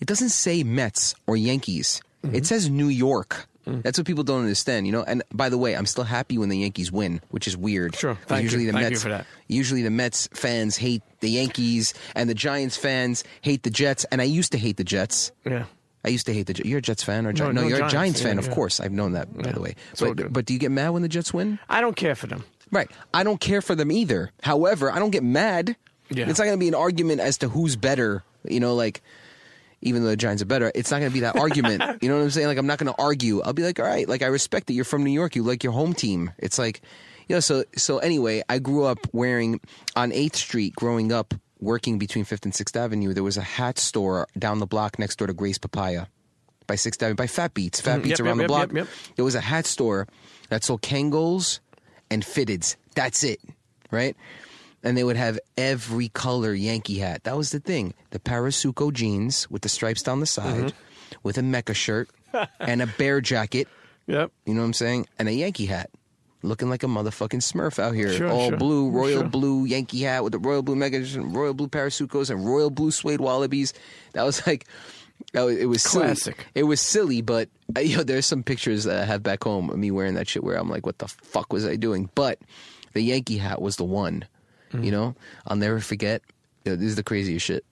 Speaker 13: it doesn't say Mets or Yankees.
Speaker 1: Mm-hmm.
Speaker 13: It says New York.
Speaker 1: Mm.
Speaker 13: That's what people don't understand, you know. And by the way, I'm still happy when the Yankees win, which is weird.
Speaker 1: Sure. Thank you.
Speaker 13: usually the
Speaker 1: Thank you
Speaker 13: Mets,
Speaker 1: for that.
Speaker 13: Usually the Mets fans hate the Yankees, and the Giants fans hate the Jets. And I used to hate the Jets.
Speaker 1: Yeah.
Speaker 13: I used to hate the Jets. You're a Jets fan, or Gi-
Speaker 1: No,
Speaker 13: no?
Speaker 1: no,
Speaker 13: you're
Speaker 1: Giants.
Speaker 13: a Giants fan,
Speaker 1: Yeah,
Speaker 13: of
Speaker 1: yeah.
Speaker 13: course. I've known that, by
Speaker 1: Yeah.
Speaker 13: the way. But but do you get mad when the Jets win?
Speaker 1: I don't care for them.
Speaker 13: Right. I don't care for them either. However, I don't get mad.
Speaker 1: Yeah.
Speaker 13: It's not going to be an argument as to who's better. You know, like even though the Giants are better, it's not going to be that argument. [LAUGHS] You know what I'm saying? Like I'm not going to argue. I'll be like, all right, like I respect that you're from New York. You like your home team. It's like, you know. So so anyway, I grew up wearing on Eighth Street. Growing up, working between Fifth and Sixth Avenue, there was a hat store down the block next door to Gray's Papaya. By Sixth Avenue, by Fat Beats, Fat
Speaker 1: Mhm.
Speaker 13: Beats
Speaker 1: Yep,
Speaker 13: around
Speaker 1: yep,
Speaker 13: the block.
Speaker 1: yep, yep.
Speaker 13: There was a hat store that sold Kangol and fitteds. That's it, right? And they would have every color Yankee hat. That was the thing. The Parasuco jeans with the stripes down the side,
Speaker 1: Mm-hmm.
Speaker 13: with a Mecca shirt [LAUGHS] and a bear jacket.
Speaker 1: Yep.
Speaker 13: You know what I'm saying? And a Yankee hat. Looking like a motherfucking Smurf out here.
Speaker 1: Sure,
Speaker 13: All
Speaker 1: sure,
Speaker 13: blue, royal
Speaker 1: sure.
Speaker 13: blue Yankee hat with the royal blue Mecca, royal blue Parasucos, and royal blue suede wallabies. That was like, was, it was silly.
Speaker 1: Classic.
Speaker 13: It was silly, but uh, you know, there's some pictures that I have back home of me wearing that shit where I'm like, what the fuck was I doing? But the Yankee hat was the one.
Speaker 1: Mm.
Speaker 13: You know, I'll never forget. this is the craziest shit.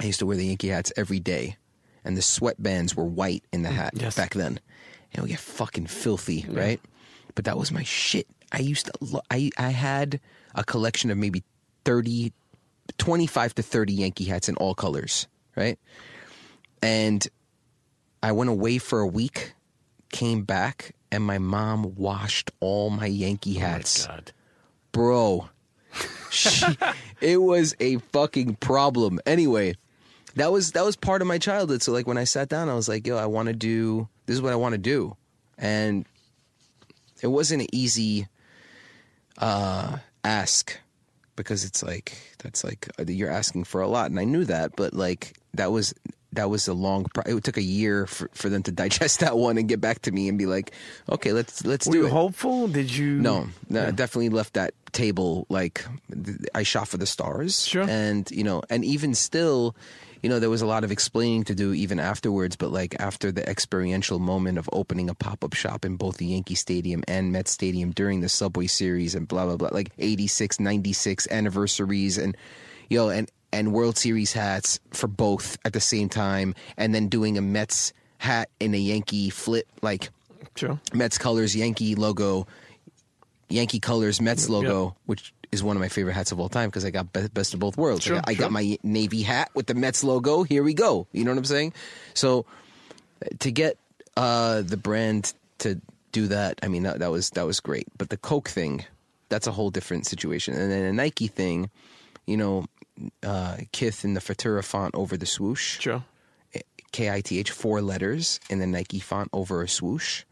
Speaker 13: I used to wear the Yankee hats every day, and the sweatbands were white in the hat
Speaker 1: Mm, Yes.
Speaker 13: back then. And we get fucking filthy, right? But that was my shit. I used to. Lo- I I had a collection of maybe 30, 25 to thirty Yankee hats in all colors, right? And I went away for a week, came back, and my mom washed all my Yankee hats.
Speaker 1: Oh God.
Speaker 13: Bro, [LAUGHS] it was a fucking problem. Anyway, that was that was part of my childhood. So like when I sat down, I was like, yo, I want to do this is what I want to do, and it wasn't an easy uh, ask because it's like that's like you're asking for a lot, and I knew that, but like that was that was a long. Pro- it took a year for, for them to [LAUGHS] digest that one and get back to me and be like, okay, let's let's
Speaker 1: Were
Speaker 13: do
Speaker 1: you
Speaker 13: it.
Speaker 1: hopeful? Did you?
Speaker 13: No, no, I definitely left that table like th- I shot for the stars. Sure. And you know, and even still, you know, there was a lot of explaining to do even afterwards. But like after the experiential moment of opening a pop up shop in both the Yankee Stadium and Met Stadium during the Subway Series and blah blah blah, like 86, 96 anniversaries and you know, and and World Series hats for both at the same time, and then doing a Mets hat in a Yankee flip, like
Speaker 1: Sure.
Speaker 13: Mets colors, Yankee logo, Yankee colors, Mets logo, which is one of my favorite hats of all time because I got best of both worlds.
Speaker 1: Sure,
Speaker 13: I, got, I got my Navy hat with the Mets logo. Here we go. You know what I'm saying? So to get uh, the brand to do that, I mean that, that was that was great. But the Coke thing, that's a whole different situation. And then a Nike thing, you know, uh, Kith in the Futura font over the swoosh.
Speaker 1: Sure.
Speaker 13: K I T H four letters in the Nike font over a swoosh.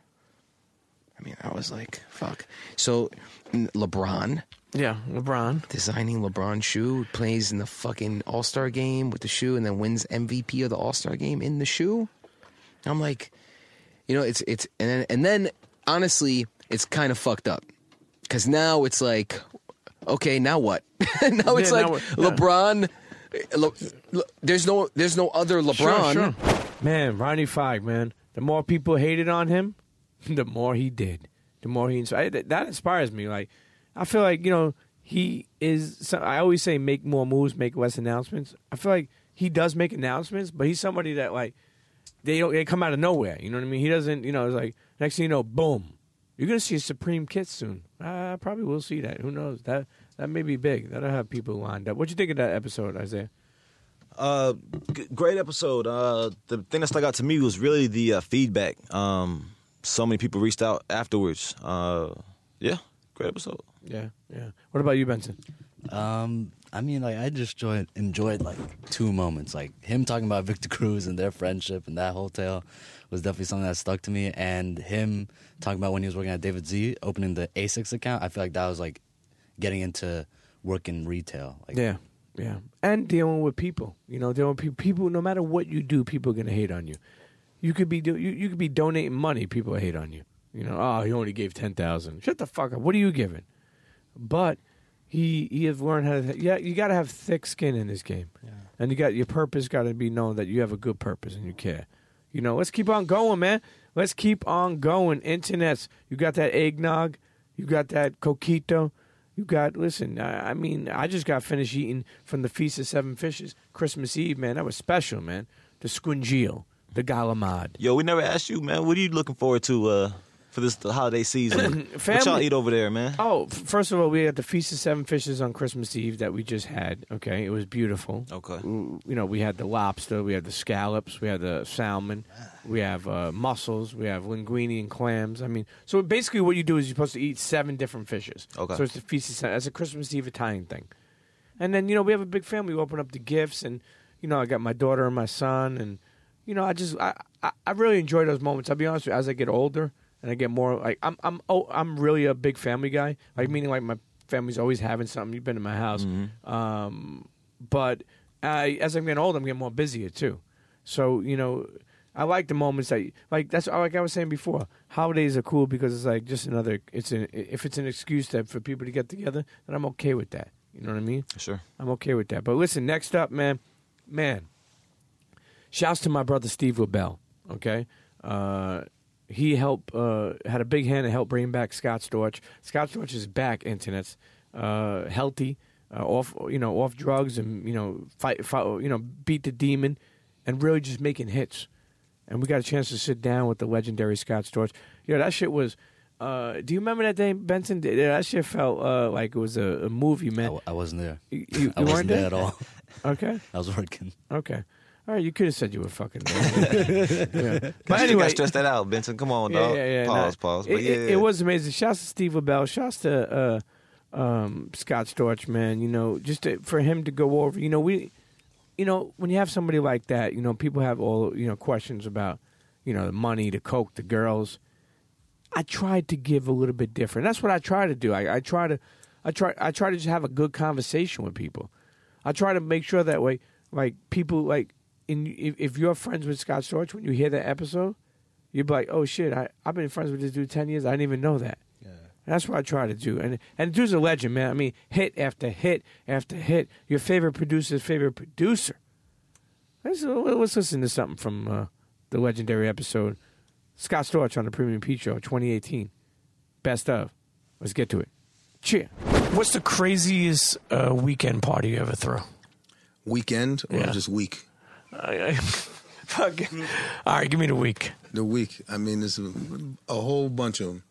Speaker 13: I mean, I was like, fuck. So LeBron.
Speaker 1: Yeah, LeBron.
Speaker 13: Designing LeBron shoe, plays in the fucking All Star game with the shoe and then wins MVP of the All Star game in the shoe. I'm like, you know, it's it's and then and then honestly, it's kind of fucked up. Cause now it's like, okay, now what? [LAUGHS] now it's
Speaker 1: Yeah,
Speaker 13: like
Speaker 1: now.
Speaker 13: LeBron eh, Le, Le- there's no there's no other LeBron.
Speaker 1: Sure, sure. Man, Ronnie Fieg, man. The more people hated on him, [LAUGHS] the more he did. The more he inspired. That that inspires me. Like, I feel like you know he is. I always say make more moves, make less announcements. I feel like he does make announcements, but he's somebody that like they don't they come out of nowhere. You know what I mean? He doesn't. You know, it's like next thing you know, boom, you're gonna see a Supreme Kith soon. I probably will see that. Who knows? That that may be big. That'll have people lined up. What you think of that episode, Isaiah?
Speaker 6: Uh, g- great episode. Uh, the thing that stuck out to me was really the uh, feedback. Um, so many people reached out afterwards. Uh, yeah, great episode.
Speaker 1: Yeah, yeah. What about you, Benson?
Speaker 4: Um, I mean, like I just enjoyed enjoyed like two moments, like him talking about Victor Cruz and their friendship and that hotel was definitely something that stuck to me, and him talking about when he was working at David Z, opening the Asics account. I feel like that was like getting into working retail. Like,
Speaker 1: Yeah, yeah, and dealing with people. You know, dealing with people. People, no matter what you do, people are gonna hate on you. You could be do, you, you could be donating money. People hate on you. You know, oh, he only gave ten thousand. Shut the fuck up. What are you giving? But he he has learned how to. Yeah, you got to have thick skin in this game, yeah. and you got your purpose. Got to be known that you have a good purpose and you care. You know, let's keep on going, man. Let's keep on going. Internets, you got that eggnog, you got that coquito, you got. Listen, I, I mean, I just got finished eating from the Feast of Seven Fishes Christmas Eve, man. That was special, man. The squingio, the galamad.
Speaker 6: Yo, we never asked you, man. What are you looking forward to uh, for this holiday season? [CLEARS THROAT] what y'all eat over there, man?
Speaker 1: Oh, first of all, we had the Feast of Seven Fishes on Christmas Eve that we just had. Okay, it was beautiful.
Speaker 6: Okay.
Speaker 1: You know, we had the lobster, we had the scallops, we had the salmon, we have uh, mussels, we have linguine and clams. I mean, so basically, what you do is you're supposed to eat seven different fishes.
Speaker 6: Okay.
Speaker 1: So it's the Feast of Seven. That's a Christmas Eve Italian thing. And then you know we have a big family. We open up the gifts, and you know I got my daughter and my son, and you know I just I I, I really enjoy those moments. I'll be honest with you. As I get older and I get more like I'm I'm oh I'm really a big family guy. Like meaning like my family's always having something. You've been to my house, um, but I, as I'm getting older, I'm getting more busier too. So you know. I like the moments that, like that's like I was saying before. Holidays are cool because it's like just another. It's an if it's an excuse that for people to get together, then I'm okay with that. You know what I mean?
Speaker 6: Sure.
Speaker 1: I'm okay with that. But listen, next up, man, man. Shouts to my brother Steve LaBelle. Okay, uh, he helped uh, had a big hand to help bring back Scott Storch. Scott Storch is back. Internet's uh, healthy, uh, off you know off drugs and you know fight, fight you know beat the demon, and really just making hits. And we got a chance to sit down with the legendary Scott Storch. You know that shit was. Uh, do you remember that day, Benson? That shit felt uh, like it was a, a movie, man.
Speaker 4: I wasn't there.
Speaker 1: You, you, [LAUGHS]
Speaker 4: I wasn't
Speaker 1: weren't
Speaker 4: there at all.
Speaker 1: Okay. [LAUGHS]
Speaker 4: I was working.
Speaker 1: Okay. All right, you could have said you were fucking. [LAUGHS] yeah. But anyway,
Speaker 6: stress that out, Benson. Come on,
Speaker 1: yeah,
Speaker 6: dog.
Speaker 1: yeah, yeah,
Speaker 6: pause,
Speaker 1: nah.
Speaker 6: pause.
Speaker 1: It,
Speaker 6: But yeah,
Speaker 1: it, it was amazing. Shouts to Steve LaBelle. Shouts to uh, um, Scott Storch, man. You know, just to, for him to go over. You know, we, you know, when you have somebody like that, you know, people have all you know questions about, you know, the money, the coke, the girls. I tried to give a little bit different. That's what I try to do. I, I try to, I try, I try to just have a good conversation with people. I try to make sure that way, like people like, in if, if you're friends with Scott Storch, when you hear that episode, you'd be like, oh shit, I I've been friends with this dude ten years. I didn't even know that. And that's what I try to do. And and the dude's a legend, man. I mean, hit after hit after hit. Your favorite producer's favorite producer. Let's, let's listen to something from uh, the legendary episode. Scott Storch on the Premium Pete Show 2018. Best of. Let's get to it. Cheer.
Speaker 14: What's the craziest uh, weekend party you ever throw?
Speaker 15: Weekend or
Speaker 14: Yeah.
Speaker 15: just week?
Speaker 14: I, I, fucking. All right, give me the week.
Speaker 15: The week. I mean, there's a, a whole bunch of them.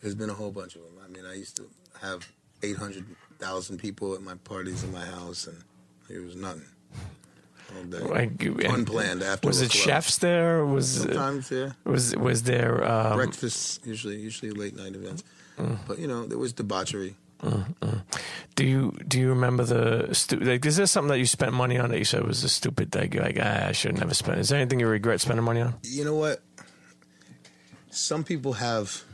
Speaker 15: There's been a whole bunch of them. I mean, I used to have 800,000 people at my parties in my house, and it was nothing. All day.
Speaker 14: Like,
Speaker 15: Unplanned after.
Speaker 14: Was it
Speaker 15: club.
Speaker 14: chefs there? Was
Speaker 15: Sometimes, yeah.
Speaker 14: Was was there um,
Speaker 15: Breakfasts, usually, usually late night events. But, you know, there was debauchery.
Speaker 14: Do you do you remember the stu- like? Is there something that you spent money on that you said was a stupid thing? Like ah, I should have never spent. Is there anything you regret spending money on?
Speaker 15: You know what? Some people have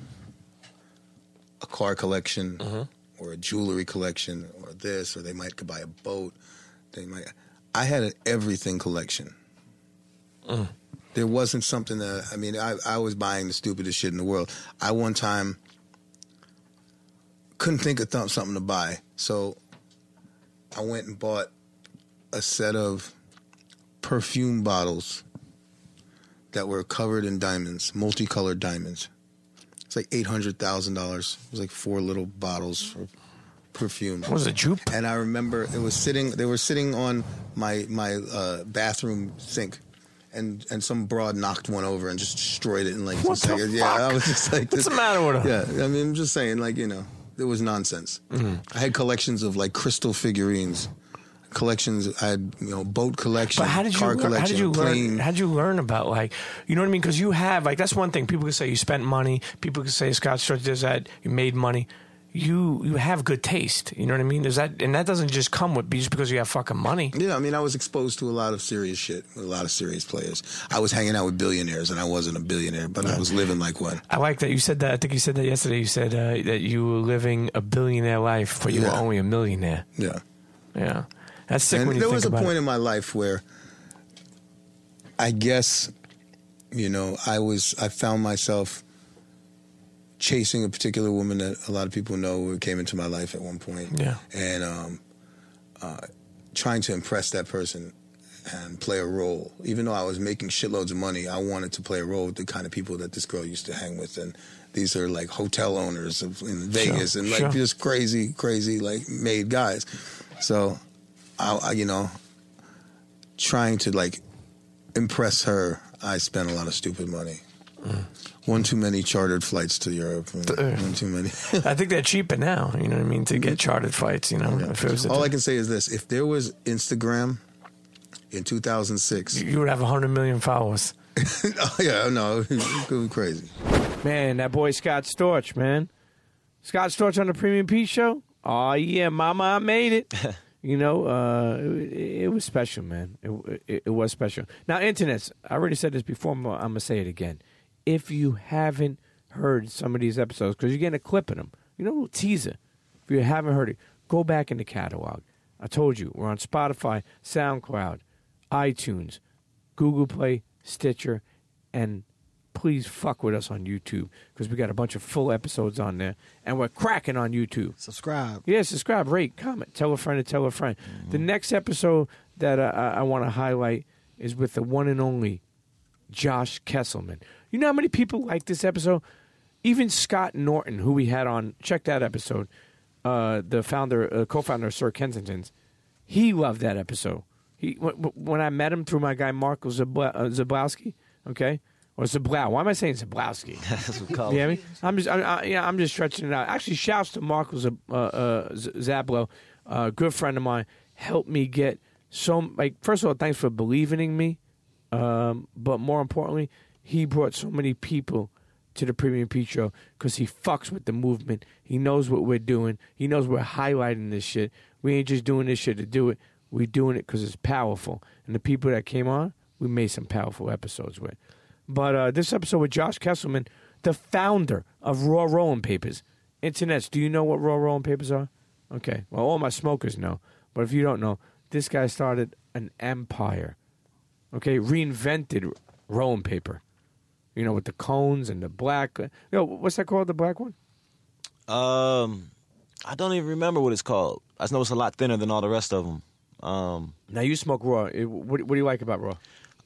Speaker 15: a car collection or a jewelry collection or this, or they might buy a boat. They might. I had an everything collection. There wasn't something that I mean. I I was buying the stupidest shit in the world. I one time couldn't think of th- something to buy, so I went and bought a set of perfume bottles that were covered in diamonds, multicolored diamonds. It's like eight hundred thousand dollars. It was like four little bottles for perfume.
Speaker 14: What was it, jupe?
Speaker 15: And I remember it was sitting. They were sitting on my my uh, bathroom sink. And, and some broad knocked one over and just destroyed it in like
Speaker 14: What
Speaker 15: two
Speaker 14: the
Speaker 15: seconds. Yeah, I was just like,
Speaker 14: What's the matter with her?
Speaker 15: Yeah, I mean, I'm just saying, like you know, it was nonsense.
Speaker 14: Mm-hmm.
Speaker 15: I had collections of like crystal figurines, collections. I had you know boat collection,
Speaker 14: But how did you
Speaker 15: car
Speaker 14: learn, how
Speaker 15: collection,
Speaker 14: did you
Speaker 15: plane.
Speaker 14: learn how did you learn about like you know what I mean? Because you have like that's one thing people can say you spent money. People can say Scott Storch does that. You made money. You you have good taste. You know what I mean? Is that and that doesn't just come with just because you have fucking money.
Speaker 15: Yeah, I mean, I was exposed to a lot of serious shit with a lot of serious players. I was hanging out with billionaires, and I wasn't a billionaire, but I was living like one.
Speaker 14: I like that you said that. I think you said that yesterday. You said uh, that you were living a billionaire life, but you were only a millionaire.
Speaker 15: Yeah.
Speaker 14: Yeah, that's sick
Speaker 15: and
Speaker 14: when you
Speaker 15: there was a point
Speaker 14: it.
Speaker 15: in my life where I guess, you know, I was I found myself chasing a particular woman that a lot of people know who came into my life at one point.
Speaker 14: Yeah.
Speaker 15: And um, uh, trying to impress that person and play a role. Even though I was making shitloads of money, I wanted to play a role with the kind of people that this girl used to hang with. And these are like hotel owners of, in Vegas and like
Speaker 14: sure.
Speaker 15: just crazy, crazy, like made guys. So, I, I, you know, trying to like impress her, I spent a lot of stupid money.
Speaker 14: Mm.
Speaker 15: One too many chartered flights to Europe. One too many. [LAUGHS]
Speaker 14: I think they're cheaper now. You know what I mean? To get chartered flights. You know, if it was
Speaker 15: All I can say is this: if there was Instagram in 2006,
Speaker 14: you would have hundred million followers. [LAUGHS]
Speaker 15: oh yeah, no, it would be crazy.
Speaker 1: Man, that boy Scott Storch, man. Scott Storch on the Premium Pete Show. Oh yeah, Mama, I made it. [LAUGHS] you know, uh, it, it was special, man. It, it, it was special. Now, internets. I already said this before. I'm, I'm gonna say it again. If you haven't heard some of these episodes, because you're getting a clip of them, you know, a little teaser. If you haven't heard it, go back in the catalog. I told you we're on Spotify, SoundCloud, iTunes, Google Play, Stitcher, and please fuck with us on YouTube because we got a bunch of full episodes on there, and we're cracking on YouTube.
Speaker 5: Subscribe.
Speaker 1: Yeah, subscribe, rate, comment, tell a friend to tell a friend. Mm-hmm. The next episode that I, I want to highlight is with the one and only Josh Kesselman. You know how many people like this episode? Even Scott Norton, who we had on, check that episode. Uh, the founder, uh, co-founder of Sir Kensington's, he loved that episode. He when, when I met him through my guy Marco Zabla, uh, Zablowski, okay, or Zablow. Why am I saying Zablowski? [LAUGHS]
Speaker 6: That's what we call
Speaker 1: You know I mean? I'm just, I, I, yeah, I'm just stretching it out. Actually, shouts to Marco Zab, uh, uh, Z- Zablo, a good friend of mine, helped me get so. Like, first of all, thanks for believing in me, um, but more importantly, he brought so many people to the Premium Pete Show because he fucks with the movement. He knows what we're doing. He knows we're highlighting this shit. We ain't just doing this shit to do it. We're doing it because it's powerful. And the people that came on, we made some powerful episodes with. But uh, this episode with Josh Kesselman, the founder of Raw Rolling Papers. Internets, do you know what Raw Rolling Papers are? Okay. Well, all my smokers know. But if you don't know, this guy started an empire. Okay, reinvented rolling paper. You know, with the cones and the black. You know, what's that called? The black one?
Speaker 6: Um, I don't even remember what it's called. I know it's a lot thinner than all the rest of them. Um,
Speaker 1: now you smoke raw. It- What, what do you like about raw?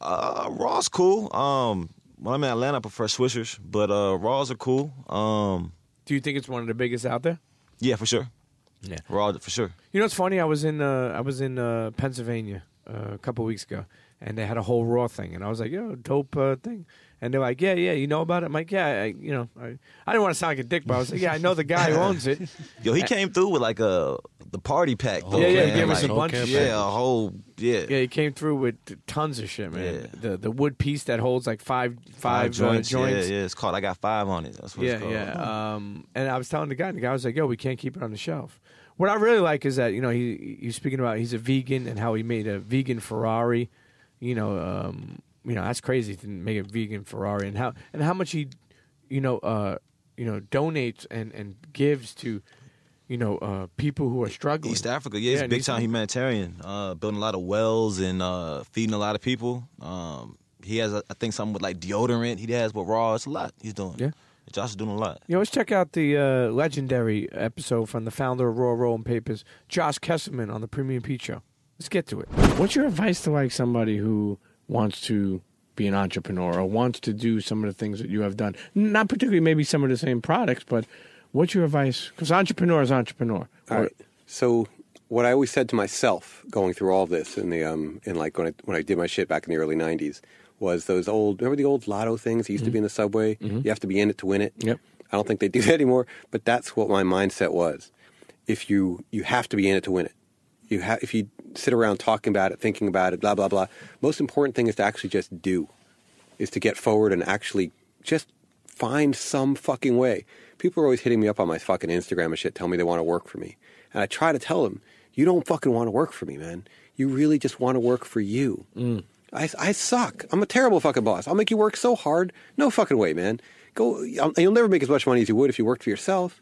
Speaker 6: Uh, Raw's cool. Um, when I'm in Atlanta, I prefer Swishers, but uh, Raws are cool. Um,
Speaker 1: do you think it's one of the biggest out there?
Speaker 6: Yeah, for sure.
Speaker 1: Yeah,
Speaker 6: Raw for sure.
Speaker 1: You know what's funny? I was in uh, I was in uh, Pennsylvania uh, a couple weeks ago, and they had a whole raw thing, and I was like, "Yo, dope uh, thing." And they're like, "Yeah, yeah, you know about it?" I'm like, "Yeah, I, you know." I, I didn't want to sound like a dick, but I was like, "Yeah, I know the guy who [LAUGHS] owns it."
Speaker 6: Yo, he came through with like a the party pack. Though,
Speaker 1: yeah, yeah, he gave us a bunch of
Speaker 6: Yeah, a whole yeah.
Speaker 1: Yeah, he came through with tons of shit, man. The the wood piece that holds like five five,
Speaker 6: Five joints.
Speaker 1: Uh, joints.
Speaker 6: Yeah, yeah. It's called. I got five on it. That's what
Speaker 1: yeah,
Speaker 6: it's called.
Speaker 1: yeah. Um, and I was telling the guy, and the guy was like, "Yo, we can't keep it on the shelf." What I really like is that you know he he's speaking about he's a vegan and how he made a vegan Ferrari. You know, um, you know that's crazy to make a vegan Ferrari and how and how much he, you know, uh, you know, donates and and gives to, you know, uh, people who are struggling.
Speaker 6: East Africa, yeah, he's a big
Speaker 1: East
Speaker 6: time humanitarian. Uh, building a lot of wells and uh, feeding a lot of people. Um, he has, I think, something with like deodorant. He has with Raw. It's a lot he's doing.
Speaker 1: Yeah.
Speaker 6: Josh is doing a lot.
Speaker 1: Yo, let's check out the uh, legendary episode from the founder of Raw Rolling Papers, Josh Kesselman, on the Premium Pete Show. Let's get to it. What's your advice to like somebody who wants to be an entrepreneur or wants to do some of the things that you have done? Not particularly maybe some of the same products, but what's your advice? Because entrepreneur is entrepreneur.
Speaker 16: All right. So what I always said to myself going through all this in the um in like when I when I did my shit back in the early '90s was those old remember the old lotto things that used to be in the subway. You have to be in it to win it.
Speaker 1: Yep.
Speaker 16: I don't think they do [LAUGHS] that anymore, but that's what my mindset was. If you you have to be in it to win it. You have if you sit around talking about it, thinking about it, blah blah blah. Most important thing is to actually just do. Is to get forward and actually just find some fucking way. People are always hitting me up on my fucking Instagram and shit, telling me they want to work for me. And I try to tell them, you don't fucking want to work for me, man. You really just want to work for you. Mm. I, I suck. I'm a terrible fucking boss. I'll make you work so hard. No fucking way, man. Go. You'll you'll never make as much money as you would if you worked for yourself.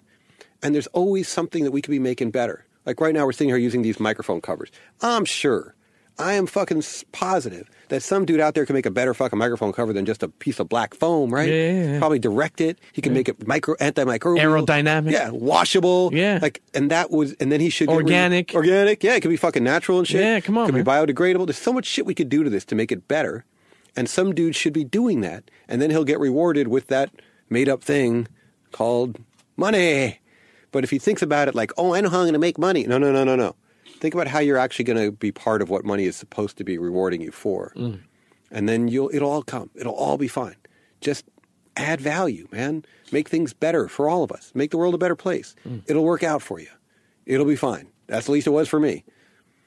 Speaker 16: And there's always something that we could be making better. Like right now, we're sitting here using these microphone covers. I'm sure, I am fucking positive that some dude out there can make a better fucking microphone cover than just a piece of black foam, right?
Speaker 1: Yeah, yeah, yeah.
Speaker 16: Probably direct it. He can make it micro antimicrobial,
Speaker 1: Aerodynamic.
Speaker 16: Yeah, washable.
Speaker 1: Yeah.
Speaker 16: Like, and that was, and then he should get rid-
Speaker 1: Organic.
Speaker 16: organic. Yeah, it could be fucking natural and shit.
Speaker 1: Yeah, come on,
Speaker 16: Could
Speaker 1: man.
Speaker 16: be biodegradable. There's so much shit we could do to this to make it better. And some dude should be doing that. And then he'll get rewarded with that made up thing called money. But if he thinks about it like, oh, I know how I'm going to make money. No, no, no, no, no. Think about how you're actually going to be part of what money is supposed to be rewarding you for. And then you'll it'll all come. It'll all be fine. Just add value, man. Make things better for all of us. Make the world a better place. It'll work out for you. It'll be fine. That's at least it was for me.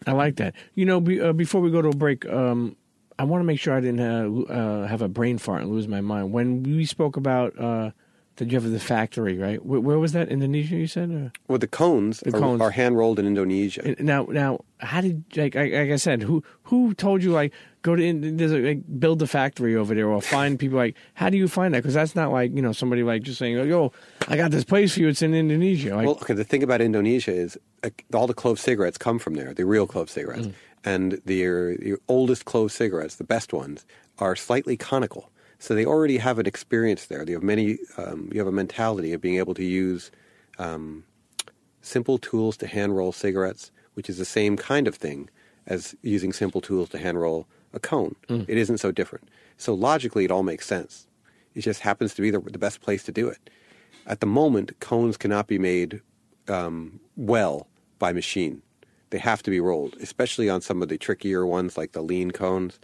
Speaker 1: I like that. You know, be, uh, before we go to a break, um, I want to make sure I didn't uh, uh, have a brain fart and lose my mind. When we spoke about the you have the factory, right? Where, where was that? Indonesia, you said? Or?
Speaker 16: Well, the cones,
Speaker 1: The
Speaker 16: are,
Speaker 1: cones.
Speaker 16: are hand rolled in Indonesia.
Speaker 1: Now, now, how did like, like like I said, who who told you like go to there's a, like build a factory over there or find people like how do you find that? Because that's not like you know somebody like just saying yo I got this place for you. It's in Indonesia. Like,
Speaker 16: well, okay. The thing about Indonesia is uh, all the clove cigarettes come from there. The real clove cigarettes,
Speaker 1: Mm.
Speaker 16: and the, the oldest clove cigarettes, the best ones, are slightly conical. So they already have an experience there. They have many. Um, you have a mentality of being able to use um, simple tools to hand roll cigarettes, which is the same kind of thing as using simple tools to hand roll a cone. It isn't so different. So logically, it all makes sense. It just happens to be the, the best place to do it. At the moment, cones cannot be made um, well by machine. They have to be rolled, especially on some of the trickier ones like the lean cones.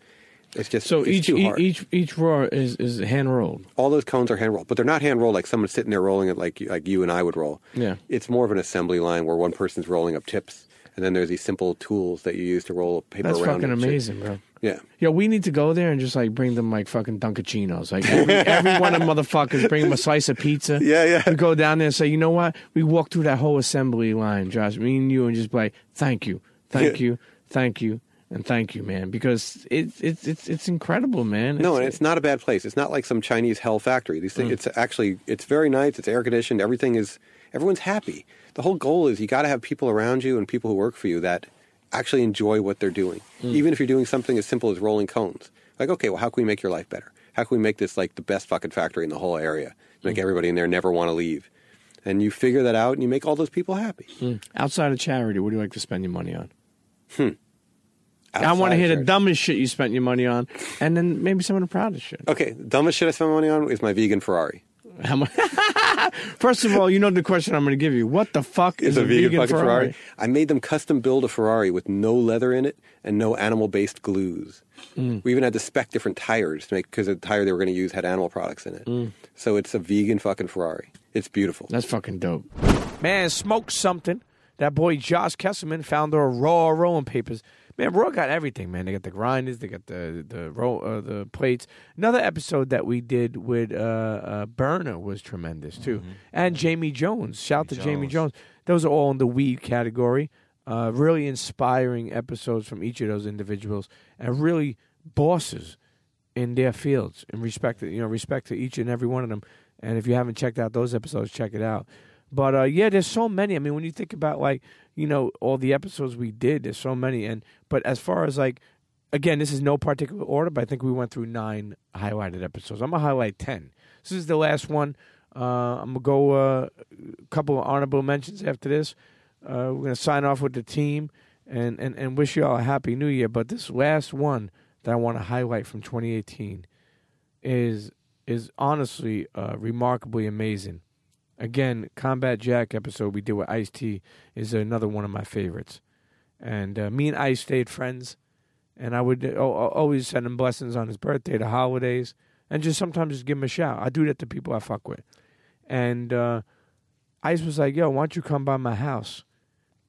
Speaker 16: It's just
Speaker 1: so
Speaker 16: it's
Speaker 1: each each each roar is is hand rolled.
Speaker 16: All those cones are hand rolled, but they're not hand rolled like someone sitting there rolling it like like you and I would roll.
Speaker 1: Yeah.
Speaker 16: It's more of an assembly line where one person's rolling up tips And then there's these simple tools that you use to roll paper
Speaker 1: That's
Speaker 16: around.
Speaker 1: fucking amazing, bro.
Speaker 16: Yeah.
Speaker 1: Yeah, we need to go there and just like bring them like fucking Dunkaccinos. Like every, [LAUGHS] every one of them motherfuckers bring them a slice of pizza. [LAUGHS]
Speaker 16: Yeah, yeah.
Speaker 1: We go down there and say, you know what? We walk through that whole assembly line, Josh, me and you, and just be like, thank you, thank
Speaker 16: Yeah.
Speaker 1: you, thank you, and thank you, man, because it's it's it's it's incredible, man.
Speaker 16: No, and it's not a bad place. It's not like some Chinese hell factory. These
Speaker 1: Mm.
Speaker 16: things, it's actually, it's very nice. It's air conditioned. Everything is, everyone's happy. The whole goal is you got to have people around you and people who work for you that actually enjoy what they're doing.
Speaker 1: Mm.
Speaker 16: Even if you're doing something as simple as rolling cones. Like, okay, well, how can we make your life better? How can we make this like the best fucking factory in the whole area?
Speaker 1: Mm.
Speaker 16: Make everybody in there never want to leave. And you figure that out and you make all those people happy.
Speaker 1: Mm. Outside of charity, what do you like to spend your money on?
Speaker 16: Hmm.
Speaker 1: I want to hear the dumbest shit you spent your money on, and then maybe some of the proudest shit.
Speaker 16: Okay, the dumbest shit I spent money on is my vegan Ferrari.
Speaker 1: How much? [LAUGHS] First of all, you know the question I'm going to give you. What the fuck
Speaker 16: It's
Speaker 1: is
Speaker 16: a, vegan, fucking
Speaker 1: Ferrari?
Speaker 16: Ferrari. I made them custom build a Ferrari with no leather in it and no animal based glues.
Speaker 1: Mm.
Speaker 16: We even had to spec different tires to make because the tire they were going to use had animal products in it.
Speaker 1: Mm.
Speaker 16: So it's a vegan fucking Ferrari. It's beautiful.
Speaker 1: That's fucking dope. Man, smoke something. That boy Josh Kesselman found the raw rolling papers. Man, Raw got everything, man. They got the grinders, they got the the roll, uh, the plates. Another episode that we did with uh, uh, Berner was tremendous too, and Jamie Jones. Shout to Jamie Jones. Those are all in the weed category. Uh, really inspiring episodes from each of those individuals, and really bosses in their fields and respect to, you know respect to each and every one of them and if you haven't checked out those episodes check it out but uh yeah there's so many i mean when you think about like you know all the episodes we did there's so many and but as far as like again this is no particular order but i think we went through nine highlighted episodes. I'm gonna highlight 10 this is the last one. Uh i'm gonna go uh, a couple of honorable mentions after this. Uh we're gonna sign off with the team and and, and wish you all a happy new year but this last one that I want to highlight from 2018 is is honestly uh, remarkably amazing. Again, Combat Jack episode we did with Ice T is another one of my favorites. And uh, me and Ice stayed friends, and I would uh, always send him blessings on his birthday, the holidays, and just sometimes just give him a shout. I do that to people I fuck with. And uh, Ice was like, "Yo, why don't you come by my house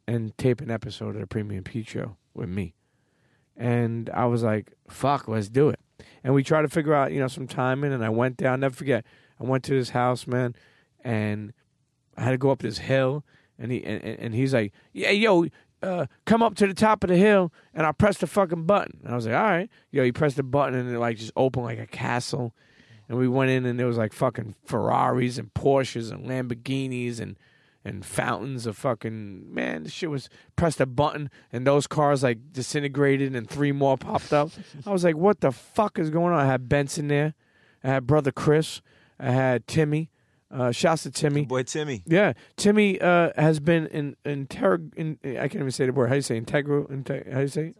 Speaker 1: and tape an episode of the Premium Pete Show with me?" And I was like, fuck, let's do it. And we tried to figure out, you know, some timing. And I went down, never forget, I went to his house, man, and I had to go up this hill. And he and, and he's like, yeah, yo, uh, come up to the top of the hill. And I pressed the fucking button. And I was like, all right. Yo, he pressed the button and it like just opened like a castle. And we went in and there was like fucking Ferraris and Porsches and Lamborghinis and and fountains of fucking man. This shit was pressed a button and those cars like disintegrated and three more popped up. I was like, what the fuck is going on? I had Benson there. I had brother Chris. I had Timmy. Uh, shouts to Timmy.
Speaker 6: Boy, Timmy.
Speaker 1: Yeah, Timmy uh, has been in integ. In, I can't even say the word. How do you say integral? Integ- how do you say? it?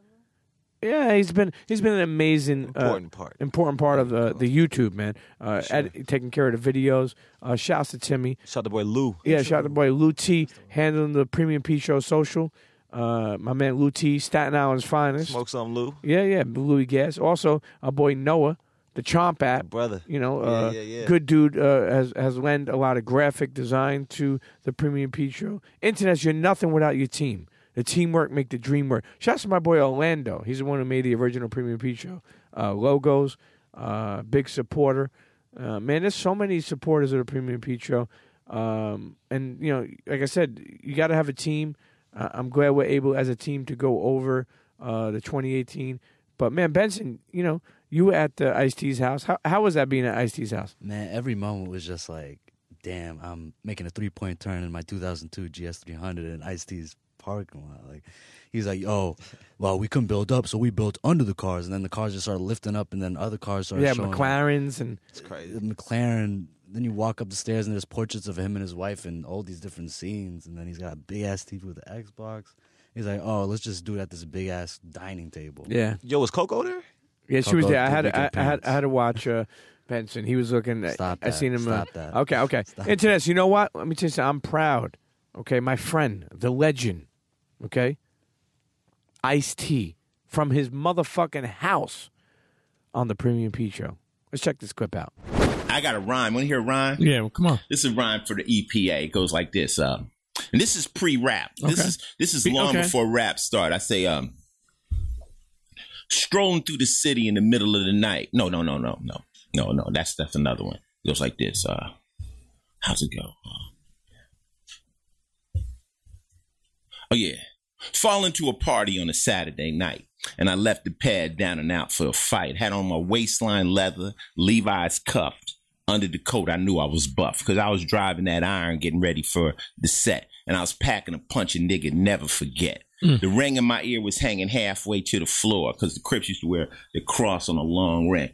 Speaker 1: Yeah, he's been he's been an amazing
Speaker 6: Important
Speaker 1: uh,
Speaker 6: part.
Speaker 1: important part of the the YouTube man. Uh, ed- taking care of the videos. Uh, shouts to Timmy.
Speaker 6: Shout the boy Lou.
Speaker 1: Yeah, shout out to boy Lou T handling the Premium P Show social. Uh, my man Lou T, Staten Island's finest.
Speaker 6: Smoke some Lou.
Speaker 1: Yeah, yeah, Louis Gas. Also, our boy Noah, the Chomp app,
Speaker 6: brother.
Speaker 1: You know, uh,
Speaker 6: yeah, yeah.
Speaker 1: good dude. Uh, has has lent a lot of graphic design to the Premium P Show. Internet, you're nothing without your team. The teamwork make the dream work. Shouts to my boy Orlando. He's the one who made the original Premium P Show uh, logos. Uh, big supporter. Uh, man, there's so many supporters of the Premium Pete Show. Um, and you know, like I said, you got to have a team. Uh, I'm glad we're able as a team to go over uh, the 2018. But man, Benson, you know, you were at the Ice T's house. How how was that being at Ice T's house?
Speaker 4: Man, every moment was just like, damn, I'm making a three point turn in my 2002 GS300 in Ice T's parking lot. Like, he's like, oh, well, we couldn't build up, so we built under the cars, and then the cars just started lifting up, and then other cars started
Speaker 1: Yeah,
Speaker 4: showing.
Speaker 1: McLarens and
Speaker 6: it's crazy.
Speaker 4: The McLaren. Then you walk up the stairs, and there's portraits of him and his wife, and all these different scenes. And then he's got a big ass TV with the Xbox. He's like, oh, let's just do it at this big ass dining table.
Speaker 1: Yeah.
Speaker 6: Yo, was Coco there?
Speaker 1: Yeah, she was
Speaker 4: Coco
Speaker 1: there. I had I, I had I had to watch uh, Benson. He was looking.
Speaker 4: Stop
Speaker 1: I
Speaker 4: that.
Speaker 1: seen him.
Speaker 4: Stop
Speaker 1: uh,
Speaker 4: that.
Speaker 1: Okay, okay.
Speaker 4: Stop
Speaker 1: Internet. You know what? Let me tell you something. I'm proud. Okay, my friend, the legend. Okay, Ice T from his motherfucking house on the Premium P Show. Let's check this clip out.
Speaker 17: I got a rhyme. Want to hear a rhyme?
Speaker 1: Yeah, well, come on.
Speaker 17: This is a rhyme for the EPA. It goes like this. Uh, And this is pre-rap. This
Speaker 1: Okay.
Speaker 17: is this is long
Speaker 1: okay.
Speaker 17: before rap start. I say, um, strolling through the city in the middle of the night. No, no, no, no, no, no, no. That's that's another one. It goes like this. Uh, how's it go? Oh yeah, fall into a party on a Saturday night, and I left the pad down and out for a fight. Had on my waistline leather, Levi's cuffed. Under the coat, I knew I was buff because I was driving that iron, getting ready for the set, and I was packing a punch a nigga never forget. Mm. The ring in my ear was hanging halfway to the floor because the Crips used to wear the cross on a long ring.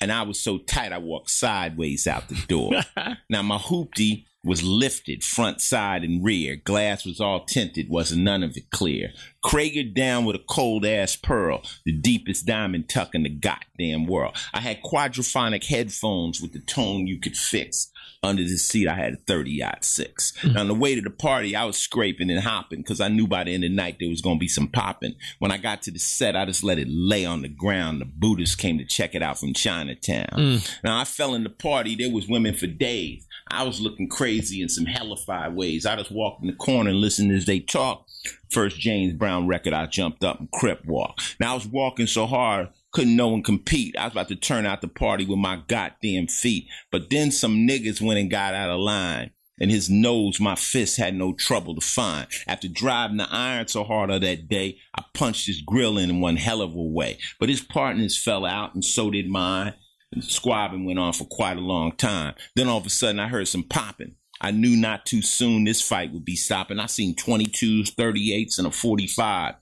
Speaker 17: And I was so tight, I walked sideways out the door. [LAUGHS] now, my hoopty was lifted front, side, and rear. Glass was all tinted, wasn't none of it clear. Krager down with a cold ass pearl, the deepest diamond tuck in the goddamn world. I had quadraphonic headphones with the tone you could fix. Under the seat, I had a 30 six. Now, on the way to the party, I was scraping and hopping because I knew by the end of the night there was going to be some popping. When I got to the set, I just let it lay on the ground. The Buddhists came to check it out from Chinatown.
Speaker 18: Mm.
Speaker 17: Now, I fell in the party. There was women for days. I was looking crazy in some hellified ways. I just walked in the corner and listened as they talked. First James Brown record, I jumped up and crip walk. Now I was walking so hard, couldn't no one compete. I was about to turn out the party with my goddamn feet. But then some niggas went and got out of line. And his nose, my fist had no trouble to find. After driving the iron so hard on that day, I punched his grill in one hell of a way. But his partners fell out, and so did mine. And squabbing went on for quite a long time. Then all of a sudden, I heard some popping. I knew not too soon this fight would be stopping. I seen 22s, 38s, and a 45.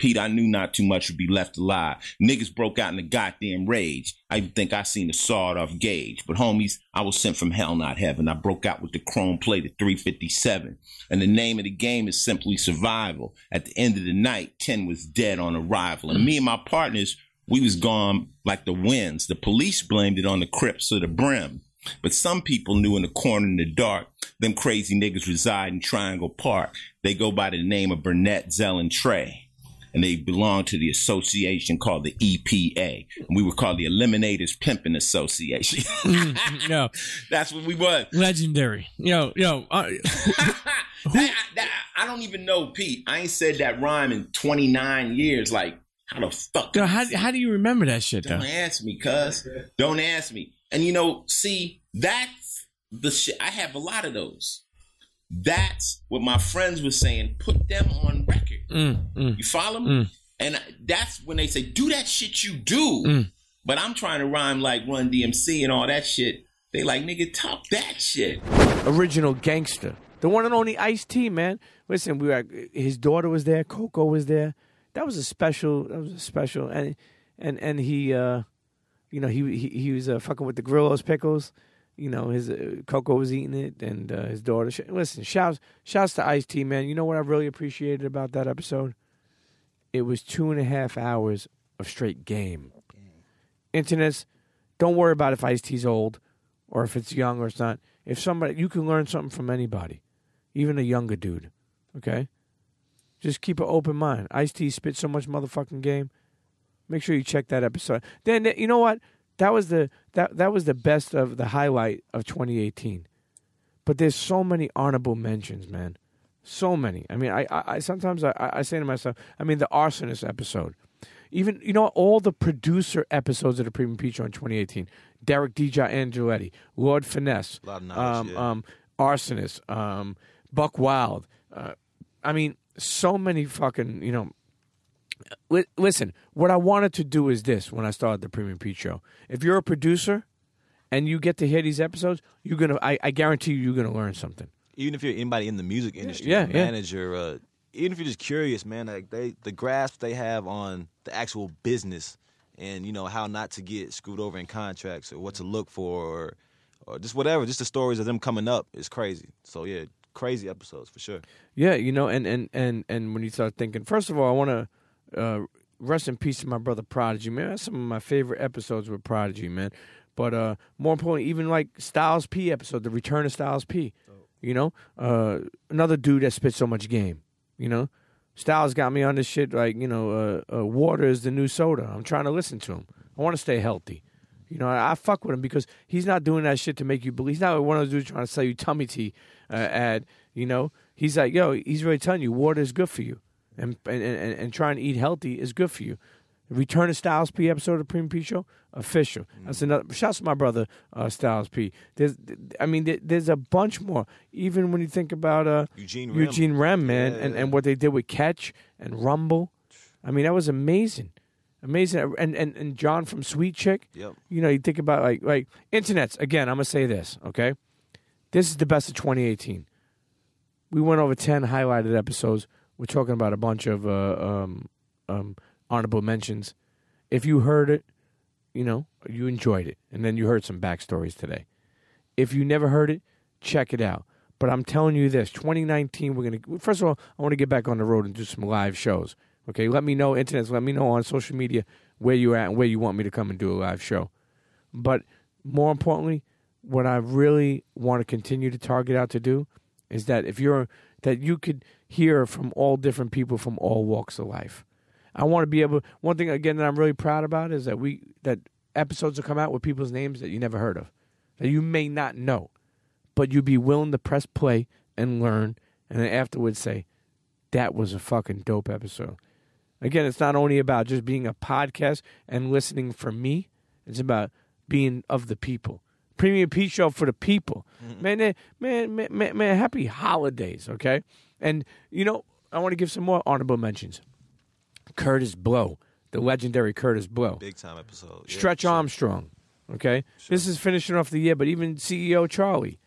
Speaker 17: Pete, I knew not too much would be left alive. Niggas broke out in a goddamn rage. I even think I seen a sawed off gauge. But homies, I was sent from hell, not heaven. I broke out with the chrome plate at 357. And the name of the game is simply survival. At the end of the night, 10 was dead on arrival. And me and my partners, we was gone like the winds. The police blamed it on the Crips to the brim. But some people knew in the corner in the dark, them crazy niggas reside in Triangle Park. They go by the name of Burnett, Zell, and Trey. And they belong to the association called the EPA. And we were called the Eliminators Pimping Association. [LAUGHS]
Speaker 1: no,
Speaker 17: That's what we was.
Speaker 1: legendary. Yo, yo, uh, [LAUGHS]
Speaker 17: That- that- I don't even know, Pete. I ain't said that rhyme in 29 years. Like, how the fuck?
Speaker 1: yo, how how do you remember that shit though?
Speaker 17: Don't ask me, cuz. Don't ask me. And you know, see, that's the shit. I have a lot of those. That's what my friends were saying. Put them on record.
Speaker 1: Mm,
Speaker 17: You follow me? And that's when they say, do that shit you do.
Speaker 1: Mm.
Speaker 17: But I'm trying to rhyme like Run DMC and all that shit. They like, nigga, talk that shit.
Speaker 1: original gangster, the one and only Ice T, man. Listen, we were his daughter was there, Coco was there. That was a special. That was a special, and and and he, uh, you know, he he, he was uh, fucking with the Grillo's pickles. You know, his uh, Coco was eating it, and uh, his daughter. sh- Listen, shouts shouts to Ice T, man. You know what I really appreciated about that episode? It was two and a half hours of straight game. Internets, don't worry about if Ice T's old or if it's young or it's not. If somebody, you can learn something from anybody, even a younger dude. Okay, just keep an open mind. Ice T spit so much motherfucking game. Make sure you check that episode. Then you know what? That was the that that was the best of the highlight of 2018. But there's so many honorable mentions, man. So many. I mean, I, I, I sometimes I, I say to myself, I mean, the arsonist episode, even you know all the producer episodes of the Premium Pete Show in 2018. Derek DJ Angeletti, Lord Finesse,
Speaker 6: A lot of knowledge,
Speaker 1: um,
Speaker 6: yeah.
Speaker 1: um, arsonist, um, Buck Wild. Uh, I mean, so many fucking you know. Li- listen, what I wanted to do is this when I started the Premium Pete Show. If you're a producer and you get to hear these episodes, you're gonna. I, I guarantee you, you're gonna learn something.
Speaker 6: even if you're anybody in the music industry,
Speaker 1: Yeah, yeah.
Speaker 6: manager, uh, even if you're just curious, man, like they the grasp they have on the actual business and you know how not to get screwed over in contracts or what to look for or or just whatever, just the stories of them coming up is crazy. So yeah, crazy episodes for sure.
Speaker 1: Yeah, you know, and and and and when you start thinking, first of all, I want to uh, rest in peace to my brother Prodigy, man. That's some of my favorite episodes with Prodigy, man. But uh, more importantly, even like Styles P episode, the return of Styles P. You know, uh, another dude that spit so much game. You know, Styles got me on this shit. Like you know, uh, uh, water is the new soda. I'm trying to listen to him. I want to stay healthy. You know, I, I fuck with him because he's not doing that shit to make you believe. He's not one of those dudes trying to sell you tummy tea uh, ad. You know, He's like, yo, he's really telling you water is good for you, and and and, and trying to eat healthy is good for you. Return to Styles P episode of Premium P Show official. That's another. Shouts to my brother uh, Styles P. There's, I mean, there, there's a bunch more. Even when you think about uh,
Speaker 6: Eugene Remm.
Speaker 1: Eugene Remm, man,
Speaker 6: Yeah,
Speaker 1: and,
Speaker 6: yeah.
Speaker 1: and what they did with Catch and Rumble. I mean, that was amazing, amazing. And and and John from Sweet Chick.
Speaker 6: Yep.
Speaker 1: You know, you think about like like internets. Again, I'm gonna say this. Okay, this is the best of 2018. We went over 10 highlighted episodes. We're talking about a bunch of uh, um, um, honorable mentions. If you heard it, you know, you enjoyed it. And then you heard some backstories today. If you never heard it, check it out. But I'm telling you this 2019, we're going to, first of all, I want to get back on the road and do some live shows. Okay. Let me know, internet, let me know on social media where you're at and where you want me to come and do a live show. But more importantly, what I really want to continue to target out to do is that if you're that you could hear from all different people from all walks of life. I want to be able. One thing again that I'm really proud about is that we that episodes will come out with people's names that you never heard of, that you may not know, but you'd be willing to press play and learn, and then afterwards say, "That was a fucking dope episode." Again, it's not only about just being a podcast and listening for me. It's about being of the people. Premium P show for the people. Man, eh, man, man, man, man, happy holidays, okay? And you know, I want to give some more honorable mentions. Kurtis Blow, the legendary Kurtis Blow.
Speaker 6: Big time episode. Yeah,
Speaker 1: Stretch Armstrong. Okay, this is finishing off the year, but even CEO Charlie,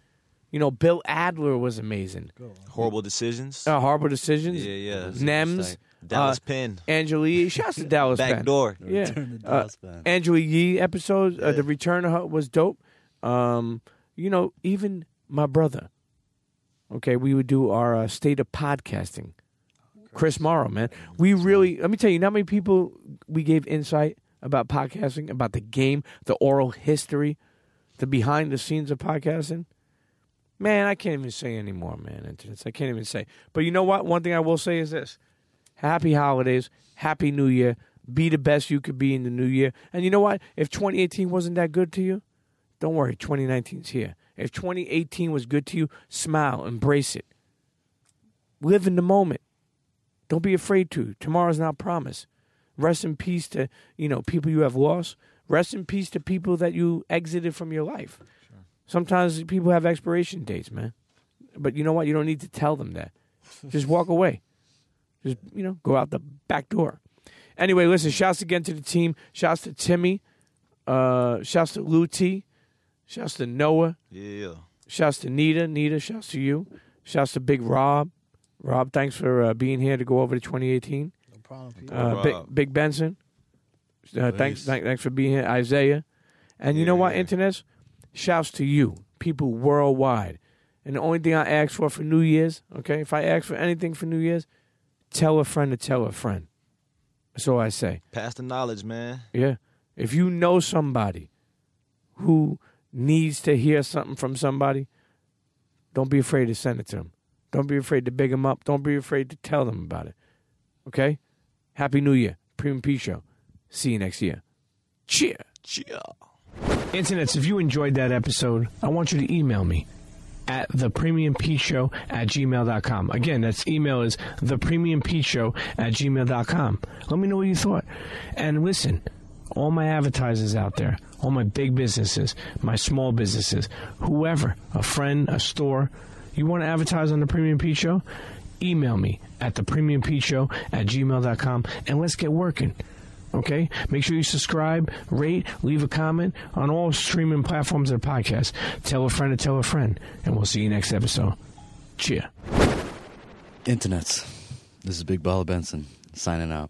Speaker 1: you know, Bill Adler was amazing.
Speaker 6: Horrible decisions.
Speaker 1: Uh, horrible decisions.
Speaker 6: Yeah, yeah.
Speaker 1: Nems.
Speaker 6: Dallas
Speaker 1: uh,
Speaker 6: Penn.
Speaker 1: Angela Yee. Shouts to Dallas
Speaker 6: Back
Speaker 1: Penn.
Speaker 6: door.
Speaker 1: Yeah.
Speaker 6: Return to
Speaker 1: Uh,
Speaker 6: Dallas Penn.
Speaker 1: Angela Yee episode, uh, the return of her was dope. Um, you know, even my brother. Okay, we would do our uh, state of podcasting. Chris Morrow, man. We really, let me tell you, not many people we gave insight about podcasting, about the game, the oral history, the behind the scenes of podcasting. Man, I can't even say anymore, man. Internets. I can't even say. But you know what? One thing I will say is this Happy holidays, happy new year. Be the best you could be in the new year. And you know what? If 2018 wasn't that good to you, don't worry, 2019's here. If 2018 was good to you, smile, embrace it. Live in the moment. Don't be afraid to. Tomorrow's not promised. Rest in peace to, you know, people you have lost. Rest in peace to people that you exited from your life. Sometimes people have expiration dates, man. But you know what? You don't need to tell them that. Just walk [LAUGHS] away. Just, you know, go out the back door. Anyway, listen, shouts again to the team. Shouts to Timmy. Uh, shouts to Lou T. Shouts to Noah.
Speaker 6: Yeah.
Speaker 1: Shouts to Nita. Nita, shouts to you. Shouts to Big Rob. Rob, thanks for uh, being here to go over to 2018. No
Speaker 5: problem.
Speaker 1: Uh, Big, Big Benson. Uh, thanks, thank, thanks for being here, Isaiah. And you know what, internets? Shouts to you, people worldwide. And the only thing I ask for for New Year's, okay, if I ask for anything for New Year's, tell a friend to tell a friend. That's all I say.
Speaker 6: Pass the knowledge, man.
Speaker 1: Yeah. If you know somebody who needs to hear something from somebody, don't be afraid to send it to them. Don't be afraid to big them up. Don't be afraid to tell them about it. Okay? Happy New Year. Premium P Show. See you next year. Cheer.
Speaker 6: Cheer.
Speaker 14: Internets, if you enjoyed that episode, I want you to email me at thepremiumpshow at gmail.com. Again, that's email is thepremiumpshow at gmail.com. Let me know what you thought. And listen, all my advertisers out there, all my big businesses, my small businesses, whoever, a friend, a store, you want to advertise on the Premium Pete Show? Email me at thepremiumpshow at gmail.com and let's get working. Okay? Make sure you subscribe, rate, leave a comment on all streaming platforms of podcasts. Tell a friend to tell a friend. And we'll see you next episode. Cheer.
Speaker 4: Internets. This is Big Baller Benson signing out.